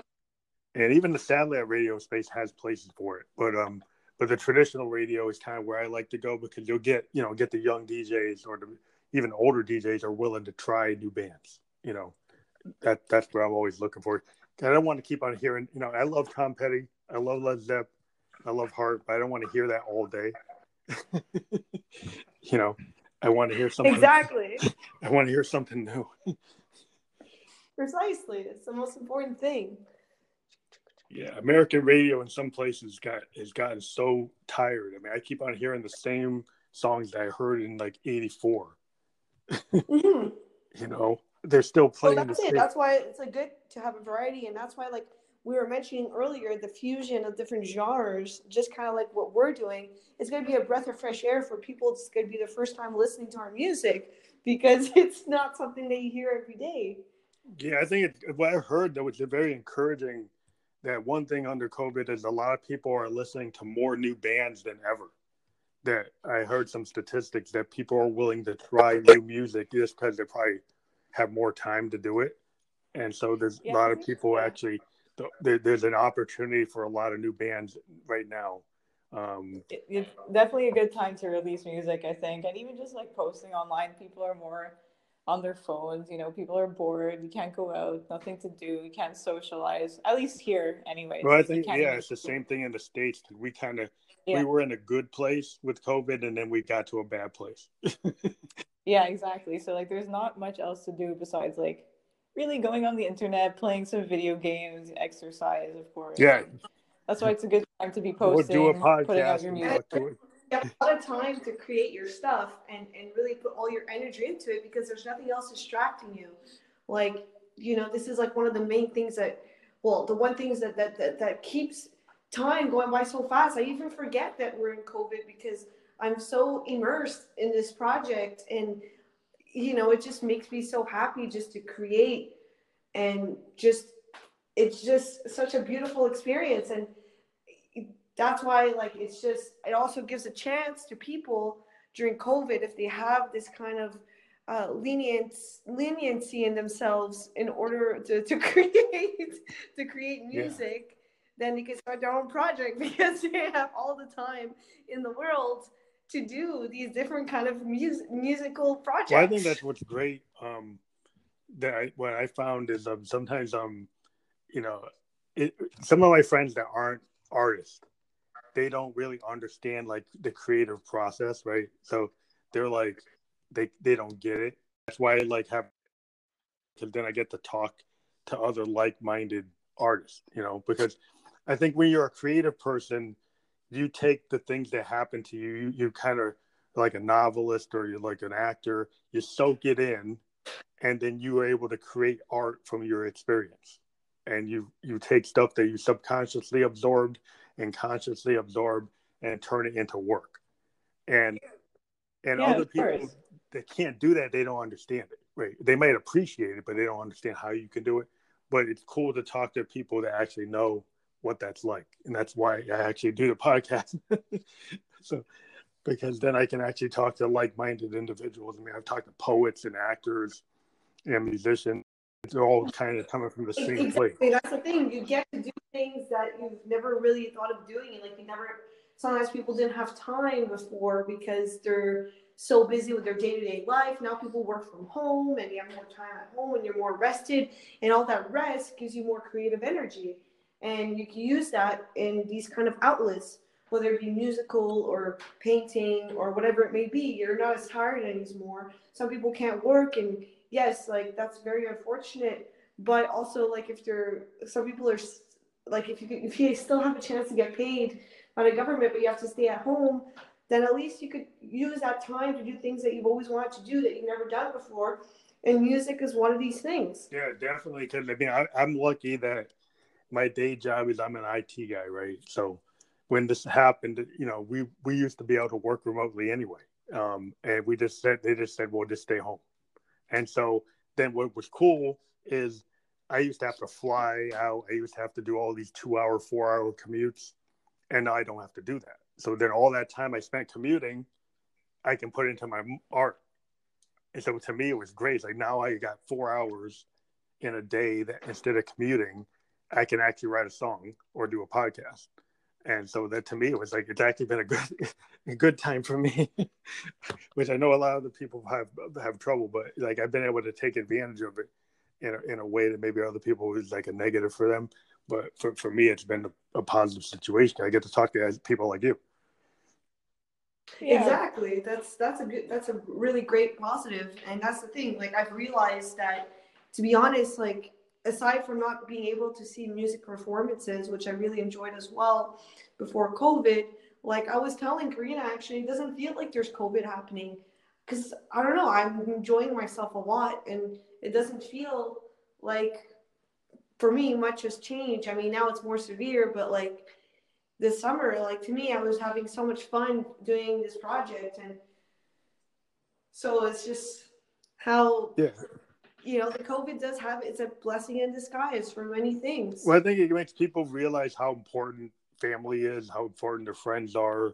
And even the satellite radio space has places for it, but um, but the traditional radio is kind of where I like to go because you'll get you know get the young DJs or the even older DJs are willing to try new bands. You know, that that's what I'm always looking for. I don't want to keep on hearing. You know, I love Tom Petty, I love Led Zepp, I love Heart, but I don't want to hear that all day. you know, I want to hear something. Exactly. I want to hear something new. Precisely. It's the most important thing. Yeah, American radio in some places got has gotten so tired. I mean, I keep on hearing the same songs that I heard in like '84. Mm-hmm. you know, they're still playing. That's it. That's why it's like good to have a variety, and that's why like we were mentioning earlier, the fusion of different genres, just kind of like what we're doing, is going to be a breath of fresh air for people. It's going to be the first time listening to our music because it's not something that you hear every day. Yeah, I think it, what I heard that was very encouraging. That one thing under COVID is a lot of people are listening to more new bands than ever. That I heard some statistics that people are willing to try new music just because they're probably have more time to do it. And so there's yeah, a lot of people actually there, there's an opportunity for a lot of new bands right now. Um, it, it's definitely a good time to release music, I think, and even just like posting online, people are more on their phones. You know, people are bored. You can't go out, nothing to do. You can't socialize. At least here, anyway. Well, I think yeah, it's the same thing in the states. We kind of yeah. we were in a good place with COVID, and then we got to a bad place. yeah, exactly. So like, there's not much else to do besides like really going on the internet, playing some video games, exercise, of course. Yeah. That's why it's a good time to be posting, we'll do a podcast putting out your music. You have a lot of time to create your stuff and, and really put all your energy into it because there's nothing else distracting you. Like, you know, this is like one of the main things that, well, the one things that, that, that, that keeps time going by so fast. I even forget that we're in COVID because I'm so immersed in this project and you know, it just makes me so happy just to create and just it's just such a beautiful experience and that's why like it's just it also gives a chance to people during covid if they have this kind of uh, lenience leniency in themselves in order to, to create to create music yeah. then they can start their own project because they have all the time in the world to do these different kind of mus- musical projects. Well, I think that's what's great. Um, that I, what I found is um, sometimes um, you know, it, some of my friends that aren't artists, they don't really understand like the creative process, right? So they're like, they they don't get it. That's why I like have, because then I get to talk to other like-minded artists, you know, because I think when you're a creative person you take the things that happen to you, you, you kind of like a novelist or you're like an actor, you soak it in, and then you are able to create art from your experience. And you you take stuff that you subconsciously absorbed and consciously absorb and turn it into work. And and yeah, other people course. that can't do that, they don't understand it. Right. They might appreciate it, but they don't understand how you can do it. But it's cool to talk to people that actually know what that's like. And that's why I actually do the podcast. so, because then I can actually talk to like minded individuals. I mean, I've talked to poets and actors and musicians. They're all kind of coming from the same exactly. place. That's the thing. You get to do things that you've never really thought of doing. And like, you never, sometimes people didn't have time before because they're so busy with their day-to-day life now people work from home and you have more time at home and you're more rested and all that rest gives you more creative energy and you can use that in these kind of outlets whether it be musical or painting or whatever it may be you're not as tired anymore some people can't work and yes like that's very unfortunate but also like if you're some people are like if you if you still have a chance to get paid by the government but you have to stay at home then at least you could use that time to do things that you've always wanted to do that you've never done before. And music is one of these things. Yeah, definitely. Because I mean, I, I'm lucky that my day job is I'm an IT guy, right? So when this happened, you know, we we used to be able to work remotely anyway, um, and we just said they just said, well, just stay home. And so then what was cool is I used to have to fly out. I used to have to do all these two hour, four hour commutes, and now I don't have to do that. So then all that time I spent commuting, I can put into my art. And so to me, it was great. It's like now I got four hours in a day that instead of commuting, I can actually write a song or do a podcast. And so that to me, it was like it's actually been a good, a good time for me, which I know a lot of the people have have trouble, but like I've been able to take advantage of it in a, in a way that maybe other people is like a negative for them. But for, for me, it's been a, a positive situation. I get to talk to guys, people like you. Yeah. Exactly. That's that's a good that's a really great positive. And that's the thing. Like I've realized that to be honest, like aside from not being able to see music performances, which I really enjoyed as well before COVID, like I was telling Karina, actually, it doesn't feel like there's COVID happening because I don't know, I'm enjoying myself a lot and it doesn't feel like for me much has changed. I mean, now it's more severe, but like this summer, like to me, I was having so much fun doing this project and so it's just how yeah you know, the COVID does have it's a blessing in disguise for many things. Well, I think it makes people realize how important family is, how important their friends are.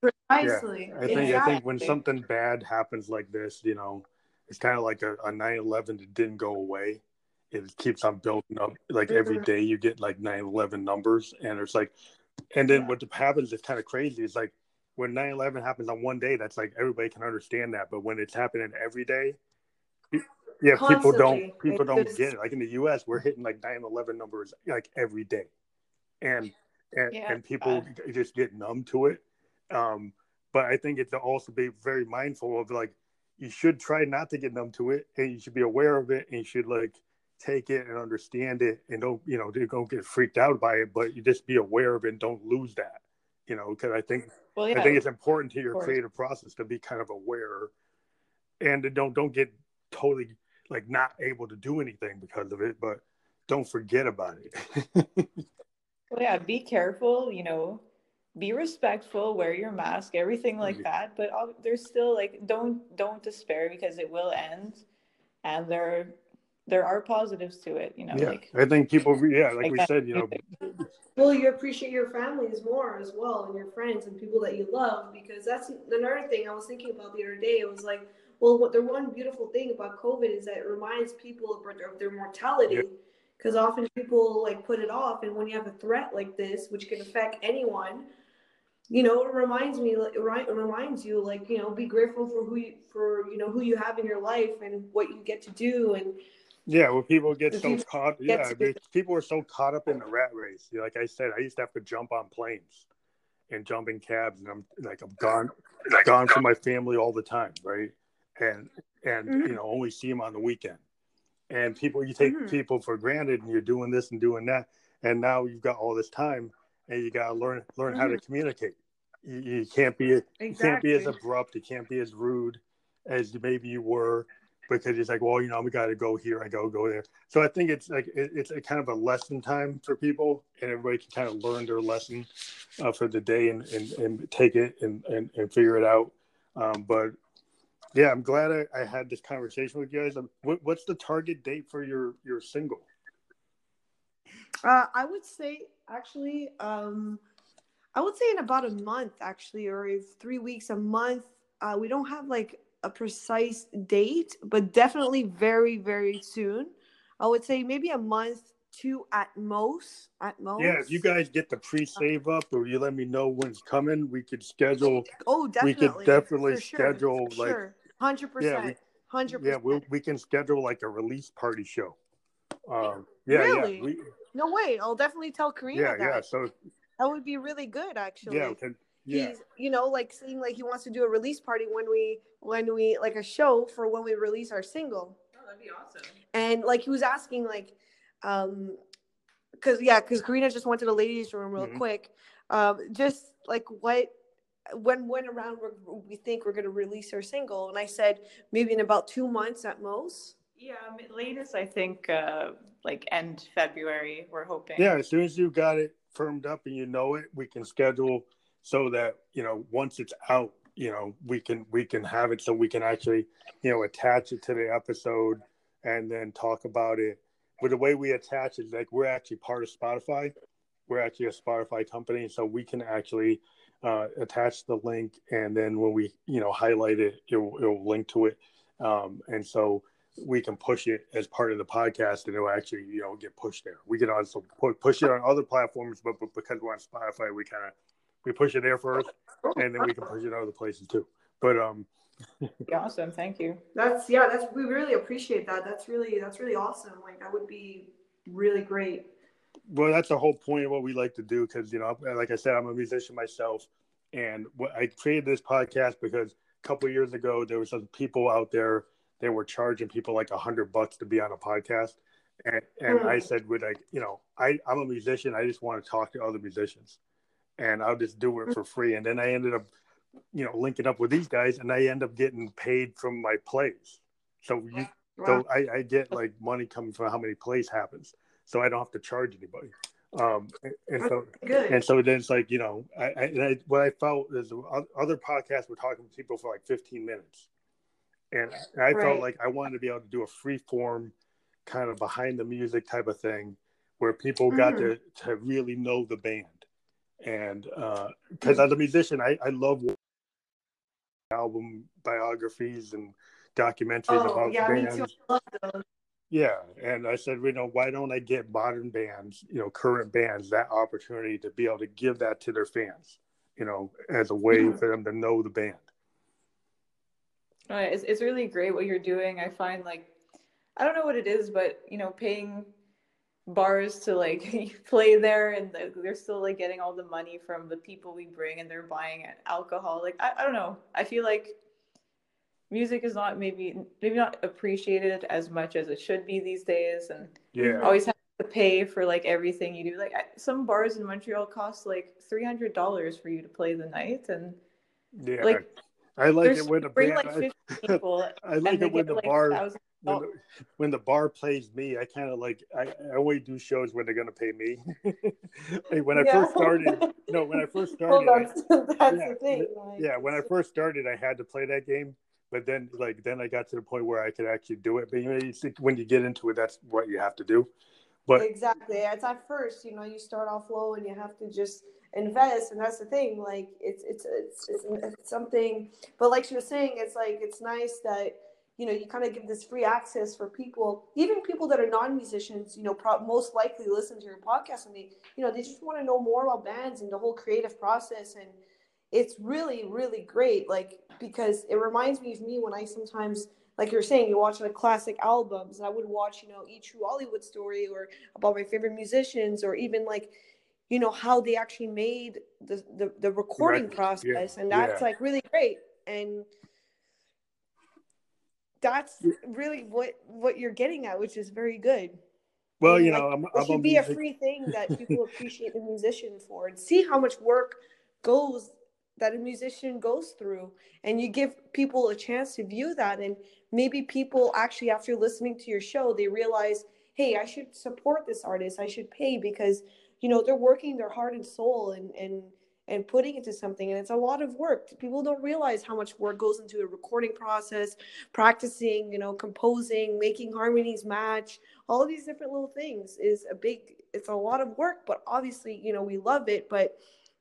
Precisely. Yeah. I think exactly. I think when something bad happens like this, you know, it's kind of like a, a 9-11 that didn't go away. It keeps on building up. Like mm-hmm. every day you get like 9-11 numbers and it's like and then yeah. what happens is kind of crazy. It's like when 9-11 happens on one day, that's like everybody can understand that. But when it's happening every day, yeah, Constantly. people don't people don't just, get it. Like in the U.S., we're hitting like 9/11 numbers like every day, and and yeah, and people uh, just get numb to it. Um, but I think it's to also be very mindful of like you should try not to get numb to it, and you should be aware of it, and you should like take it and understand it, and don't you know don't get freaked out by it, but you just be aware of it and don't lose that, you know, because I think well, yeah, I think it's important to your creative process to be kind of aware, and don't don't get totally like not able to do anything because of it, but don't forget about it. well, yeah, be careful, you know, be respectful, wear your mask, everything like that. But I'll, there's still like don't don't despair because it will end, and there there are positives to it. You know, yeah, like, I think people, yeah, like, like we said, you know. Well, you appreciate your families more as well, and your friends and people that you love, because that's another thing I was thinking about the other day. It was like well, what the one beautiful thing about COVID is that it reminds people of their mortality. Because yeah. often people like put it off, and when you have a threat like this, which can affect anyone, you know, it reminds me, it reminds you, like you know, be grateful for who you, for you know, who you have in your life and what you get to do, and yeah, when people get so caught, yeah, people are so caught up in the rat race. Like I said, I used to have to jump on planes and jump in cabs, and I'm like, I'm gone, gone from my family all the time, right? And and mm-hmm. you know only see them on the weekend and people you take mm-hmm. people for granted and you're doing this and doing that and now you've got all this time and you got to learn learn mm-hmm. how to mm-hmm. communicate you, you can't be exactly. you can't be as abrupt you can't be as rude as maybe you were because it's like well you know we got to go here i go go there so i think it's like it, it's a kind of a lesson time for people and everybody can kind of learn their lesson uh, for the day and, and, and take it and, and, and figure it out um, but yeah, I'm glad I, I had this conversation with you guys. Um, what, what's the target date for your your single? Uh, I would say actually, um, I would say in about a month, actually, or three weeks, a month. Uh, we don't have like a precise date, but definitely very, very soon. I would say maybe a month two at most. At most. Yeah, if you guys get the pre-save up, or you let me know when it's coming, we could schedule. Oh, definitely. We could definitely schedule like sure. Hundred percent. Hundred percent. Yeah, we we can schedule like a release party show. Um, yeah, really? yeah. We, no way. I'll definitely tell Karina. Yeah, that. yeah. So that would be really good, actually. Yeah. Can, yeah. He's, you know, like saying like he wants to do a release party when we when we like a show for when we release our single. Oh, that'd be awesome. And like he was asking like, um, because yeah, because Karina just went to the ladies' room real mm-hmm. quick. Um, just like what when when around we think we're going to release our single and i said maybe in about two months at most. Yeah latest i think uh like end february we're hoping. Yeah as soon as you got it firmed up and you know it we can schedule so that you know once it's out you know we can we can have it so we can actually you know attach it to the episode and then talk about it. But the way we attach it like we're actually part of spotify. We're actually a spotify company so we can actually uh, attach the link and then when we you know highlight it it'll, it'll link to it. Um, and so we can push it as part of the podcast and it'll actually you know get pushed there. We can also push it on other platforms but, but because we're on spotify we kind of we push it there first and then we can push it other places too. But um awesome. Thank you. That's yeah that's we really appreciate that. That's really that's really awesome. Like that would be really great well that's the whole point of what we like to do because you know like i said i'm a musician myself and what i created this podcast because a couple years ago there was some people out there they were charging people like a hundred bucks to be on a podcast and and mm. i said with like you know i i'm a musician i just want to talk to other musicians and i'll just do it for free and then i ended up you know linking up with these guys and i end up getting paid from my plays so you wow. so I, I get like money coming from how many plays happens so I don't have to charge anybody. Um, and, so, Good. and so then it's like, you know, I, I, I, what I felt is other podcasts were talking to people for like 15 minutes. And I right. felt like I wanted to be able to do a free form kind of behind the music type of thing where people got mm. to, to really know the band. And because uh, mm. as a musician, I, I love album biographies and documentaries oh, about yeah, bands. Me too. I love those. Yeah, and I said, you know, why don't I get modern bands, you know, current bands, that opportunity to be able to give that to their fans, you know, as a way for them to know the band. Uh, it's, it's really great what you're doing. I find like, I don't know what it is, but you know, paying bars to like play there and they're still like getting all the money from the people we bring and they're buying alcohol. Like, I, I don't know. I feel like music is not maybe maybe not appreciated as much as it should be these days and yeah always have to pay for like everything you do like some bars in montreal cost like $300 for you to play the night and yeah like i like it when the bring band, like 50 people i like it when the like bar when the, when the, bar plays me, I kind of like I, I always do shows when they're gonna pay me. like when I yeah. first started, no, when I first started, well, that's, that's yeah, the thing. Like, yeah, when I first started, I had to play that game but then like then I got to the point where I could actually do it. But you know, when you get into it, that's what you have to do. But exactly, it's at first, you know, you start off low and you have to just invest, and that's the thing. Like it's it's it's, it's, it's something, but like she was saying, it's like it's nice that you know you kind of give this free access for people even people that are non-musicians you know pro- most likely listen to your podcast and they you know they just want to know more about bands and the whole creative process and it's really really great like because it reminds me of me when i sometimes like you're saying you watch like classic albums i would watch you know each true hollywood story or about my favorite musicians or even like you know how they actually made the the, the recording right. process yeah. and that's yeah. like really great and that's really what what you're getting at which is very good well and you like, know I'm, it I'm should be music. a free thing that people appreciate the musician for and see how much work goes that a musician goes through and you give people a chance to view that and maybe people actually after listening to your show they realize hey i should support this artist i should pay because you know they're working their heart and soul and and and putting it into something and it's a lot of work. People don't realize how much work goes into a recording process practicing you know composing making harmonies match. All of these different little things is a big it's a lot of work but obviously you know we love it but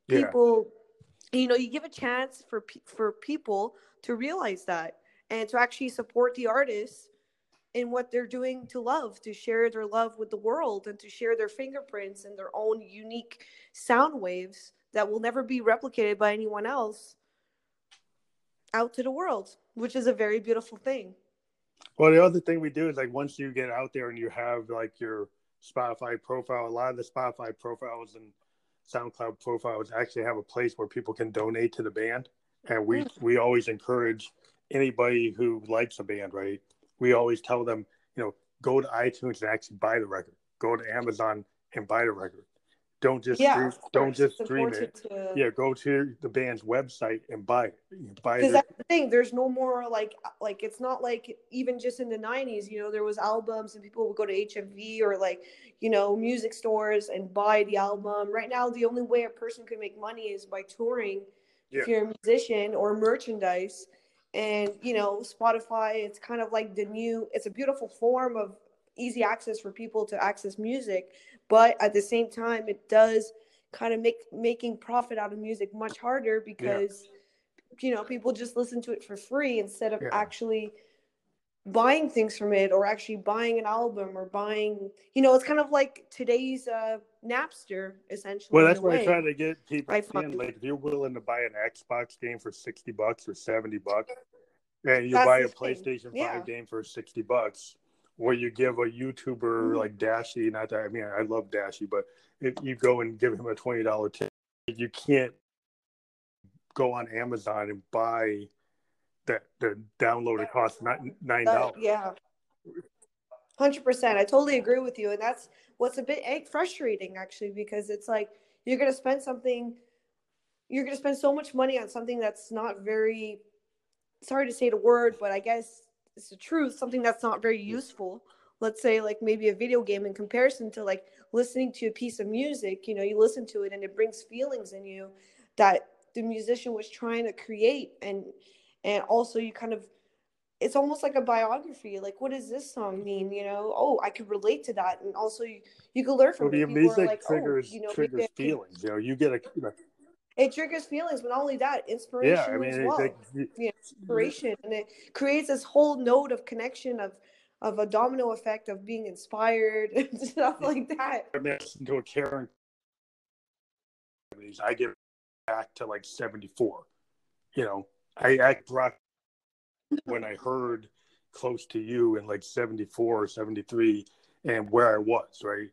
people yeah you know you give a chance for for people to realize that and to actually support the artists in what they're doing to love to share their love with the world and to share their fingerprints and their own unique sound waves that will never be replicated by anyone else out to the world which is a very beautiful thing. Well the other thing we do is like once you get out there and you have like your spotify profile a lot of the spotify profiles and SoundCloud profiles actually have a place where people can donate to the band, and we mm. we always encourage anybody who likes a band, right? We always tell them, you know, go to iTunes and actually buy the record. Go to Amazon and buy the record. Don't just Yeah, don't just stream it. to- Yeah, go to the band's website and buy it. Buy because it. that's the thing there's no more like like it's not like even just in the 90s you know there was albums and people would go to hmv or like you know music stores and buy the album right now the only way a person can make money is by touring if you're a musician or merchandise and you know spotify it's kind of like the new it's a beautiful form of easy access for people to access music but at the same time it does kind of make making profit out of music much harder because you know people just listen to it for free instead of Yeah. actually buying things from it or actually buying an album or buying you know it's kind of like today's uh napster essentially Well, that's what I try to get people I to find- Like, if you're willing to buy an Xbox game for sixty bucks or seventy bucks, and you That's buy a thing. PlayStation Yeah. Five game for sixty bucks, or you give a YouTuber Mhm. like Dashie, not that I mean I love Dashie, but if you go and give him a twenty dollar tip, you can't go on Amazon and buy that the download it costs nine dollars. yeah 100% i totally agree with you and that's what's a bit eh, frustrating actually because it's like you're going to spend something you're going to spend so much money on something that's not very sorry to say the word but i guess it's the truth something that's not very useful. Let's say like maybe a video game in comparison to like listening to a piece of music you know you listen to it and it brings feelings in you that the musician was trying to create and and also you kind of it's almost like a biography like what does this song mean you know? Oh i could relate to that. And also you, you can learn from Well, it the People are music like, oh, triggers you know, triggers feelings. You know, you get a you know, it triggers feelings but not only that inspiration yeah. I mean, as well like, you- inspiration and it creates this whole node of connection of of a domino effect of being inspired and stuff like that I mean, a Karen. I get back to like 74. You know, I, I brought when I heard close to you in like 74 or 73 and where I was, right?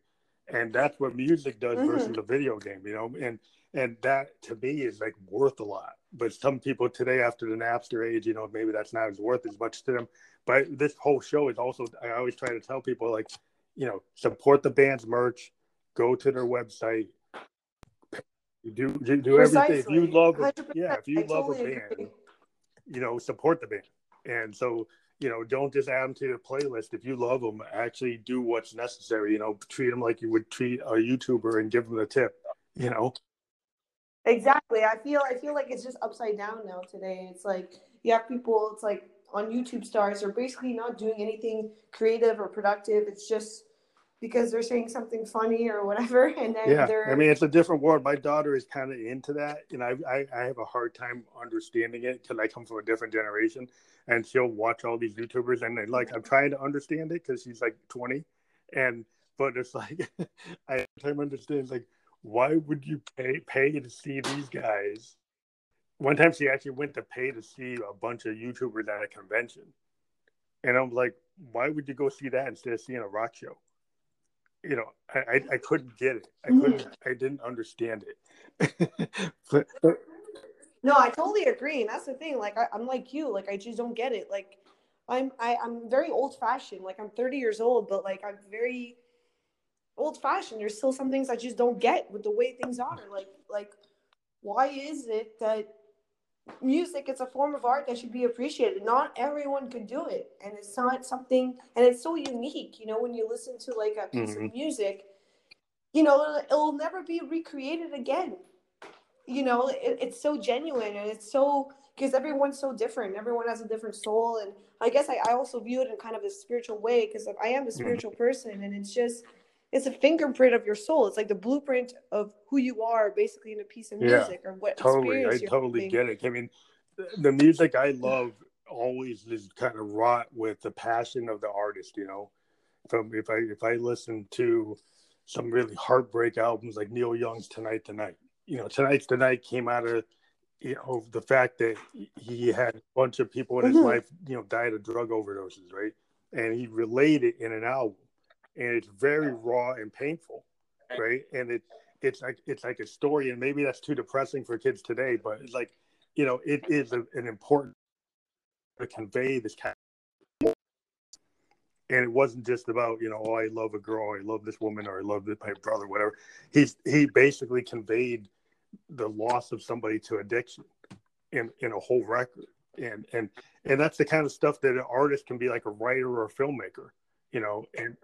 And that's what music does Mhm. versus a video game, you know? And and that to me is like worth a lot. But some people today after the Napster age, you know, maybe that's not as worth as much to them. But this whole show is also I always try to tell people like, you know, support the band's merch, go to their website, do do, do everything. If you love 100%. yeah, if you I love totally a band, agree. you know, support the band. And so, you know, don't just add them to your playlist. If you love them, actually do what's necessary. You know, treat them like you would treat a YouTuber and give them a tip. You know, Exactly. I feel I feel like it's just upside down now today. It's like you have people it's like on YouTube stars are basically not doing anything creative or productive. It's just because they're saying something funny or whatever and then yeah. they're I mean, it's a different world. My daughter is kind of into that, and I, I I have a hard time understanding it because I come from a different generation, and she'll watch all these YouTubers, and like I'm trying to understand it because she's like 20, and but it's like I have time to understand like why would you pay pay to see these guys? One time she actually went to pay to see a bunch of YouTubers at a convention, and I'm like, why would you go see that instead of seeing a rock show? You know, I I, I couldn't get it. I mm. couldn't. I didn't understand it. but, but No, I totally agree, and that's the thing. Like I, I'm like you. Like I just don't get it. Like I'm I, I'm very old fashioned. Like I'm 30 years old, but like I'm very old fashioned. There's still some things I just don't get with the way things are. Like like why is it that music is a form of art that should be appreciated? Not everyone can do it, and it's not something. And it's so unique. You know, when you listen to like a piece of Mhm. music, you know, it'll, it'll never be recreated again you know it, it's so genuine and it's so because everyone's so different everyone has a different soul and i guess i, I also view it in kind of a spiritual way because i am a spiritual person and it's just it's a fingerprint of your soul it's like the blueprint of who you are basically in a piece of Yeah, music or what totally, I totally having. get it. I mean, the music I love always is kind of wrought with the passion of the artist. You know, from if I if I listen to some really heartbreak albums like Neil Young's Tonight Tonight, you know, Tonight's the Night came out of you know the fact that he had a bunch of people in his Mhm. life, you know, died of drug overdoses, right? And he relayed it in an album, and it's very raw and painful, right? And it it's like it's like a story, and maybe that's too depressing for kids today, but it's like you know, it is a, an important to convey this kind. Of, and it wasn't just about you know oh I love a girl, I love this woman, or I love my brother, whatever. He's he basically conveyed the loss of somebody to addiction in in a whole record, and and and that's the kind of stuff that an artist can be like a writer or a filmmaker, you know, and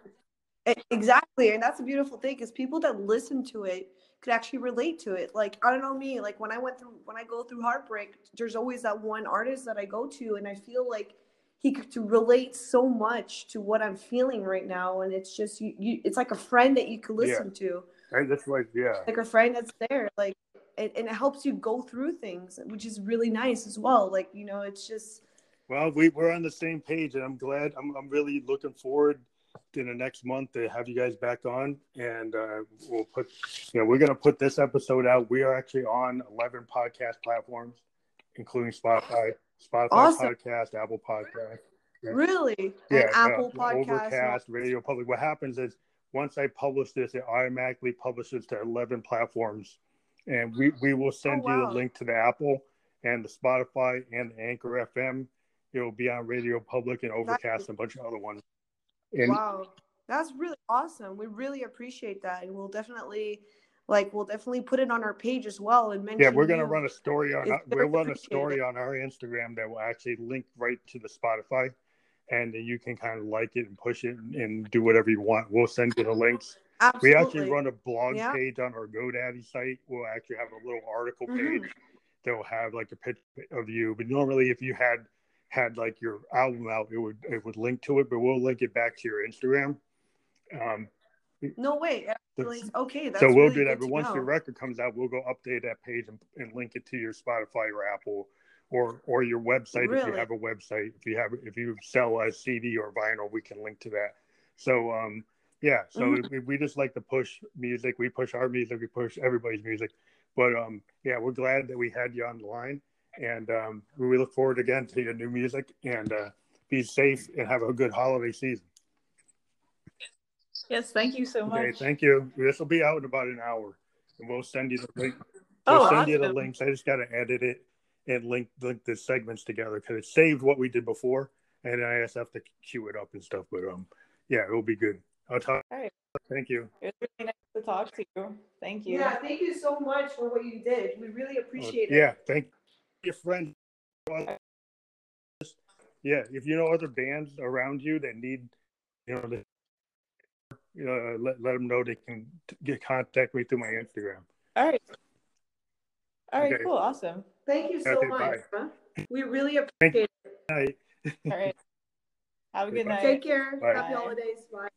exactly, and that's a beautiful thing because people that listen to it could actually relate to it. Like I don't know me, like when I went through when I go through heartbreak, there's always that one artist that I go to, and I feel like he could relate so much to what I'm feeling right now, and it's just you. you it's like a friend that you could listen yeah. to. And that's like yeah, like a friend that's there, like, and, and it helps you go through things, which is really nice as well. Like you know, it's just. Well, we we're on the same page, and I'm glad. I'm I'm really looking forward in the next month to have you guys back on, and uh, we'll put, you know, we're going to put this episode out. We are actually on 11 podcast platforms, including Spotify, Spotify awesome. podcast, Apple podcast. Really? Yeah, and Apple uh, podcast, Overcast, Radio Public. What happens is once I publish this, it automatically publishes to 11 platforms, and we we will send oh, wow. you the link to the Apple and the Spotify and the Anchor FM. It will be on Radio Public and Overcast and a bunch of other ones. And wow, that's really awesome. We really appreciate that, and we'll definitely like we'll definitely put it on our page as well and mention. Yeah, we're gonna run a story on our, we'll run a story on our Instagram that will actually link right to the Spotify, and then you can kind of like it and push it and, and do whatever you want. We'll send you the links. Absolutely. We actually run a blog yeah. page on our GoDaddy site. We'll actually have a little article page mm-hmm. that will have like a picture of you. But normally, if you had had like your album out, it would it would link to it, but we'll link it back to your Instagram. Um, no way. Okay, so we'll really do that. But once know. your record comes out, we'll go update that page and, and, link it to your Spotify or Apple or or your website really? if you have a website. If you have if you sell a CD or vinyl, we can link to that. So um, yeah, so mm-hmm. we, we just like to push music. We push our music. We push everybody's music. But um, yeah, we're glad that we had you on the line. And um, we look forward again to your new music and uh, be safe and have a good holiday season. Yes, thank you so much. Okay, thank you. This will be out in about an hour, and we'll send you the link. We'll oh, send awesome. you the links. I just got to edit it and link link the segments together because it saved what we did before, and I just have to queue it up and stuff. But um, yeah, it'll be good. I'll talk. All right. Thank you. It's really nice to talk to you. Thank you. Yeah, thank you so much for what you did. We really appreciate it. Yeah, thank your friend. Yeah, if you know other bands around you that need, you know, the, uh, let let them know they can get contact me through my Instagram. All right. All right. Okay. Cool. Awesome. Thank you so okay, much. We really appreciate it. Night. All right. Have a good night. Take care. Bye. Happy holidays. Bye.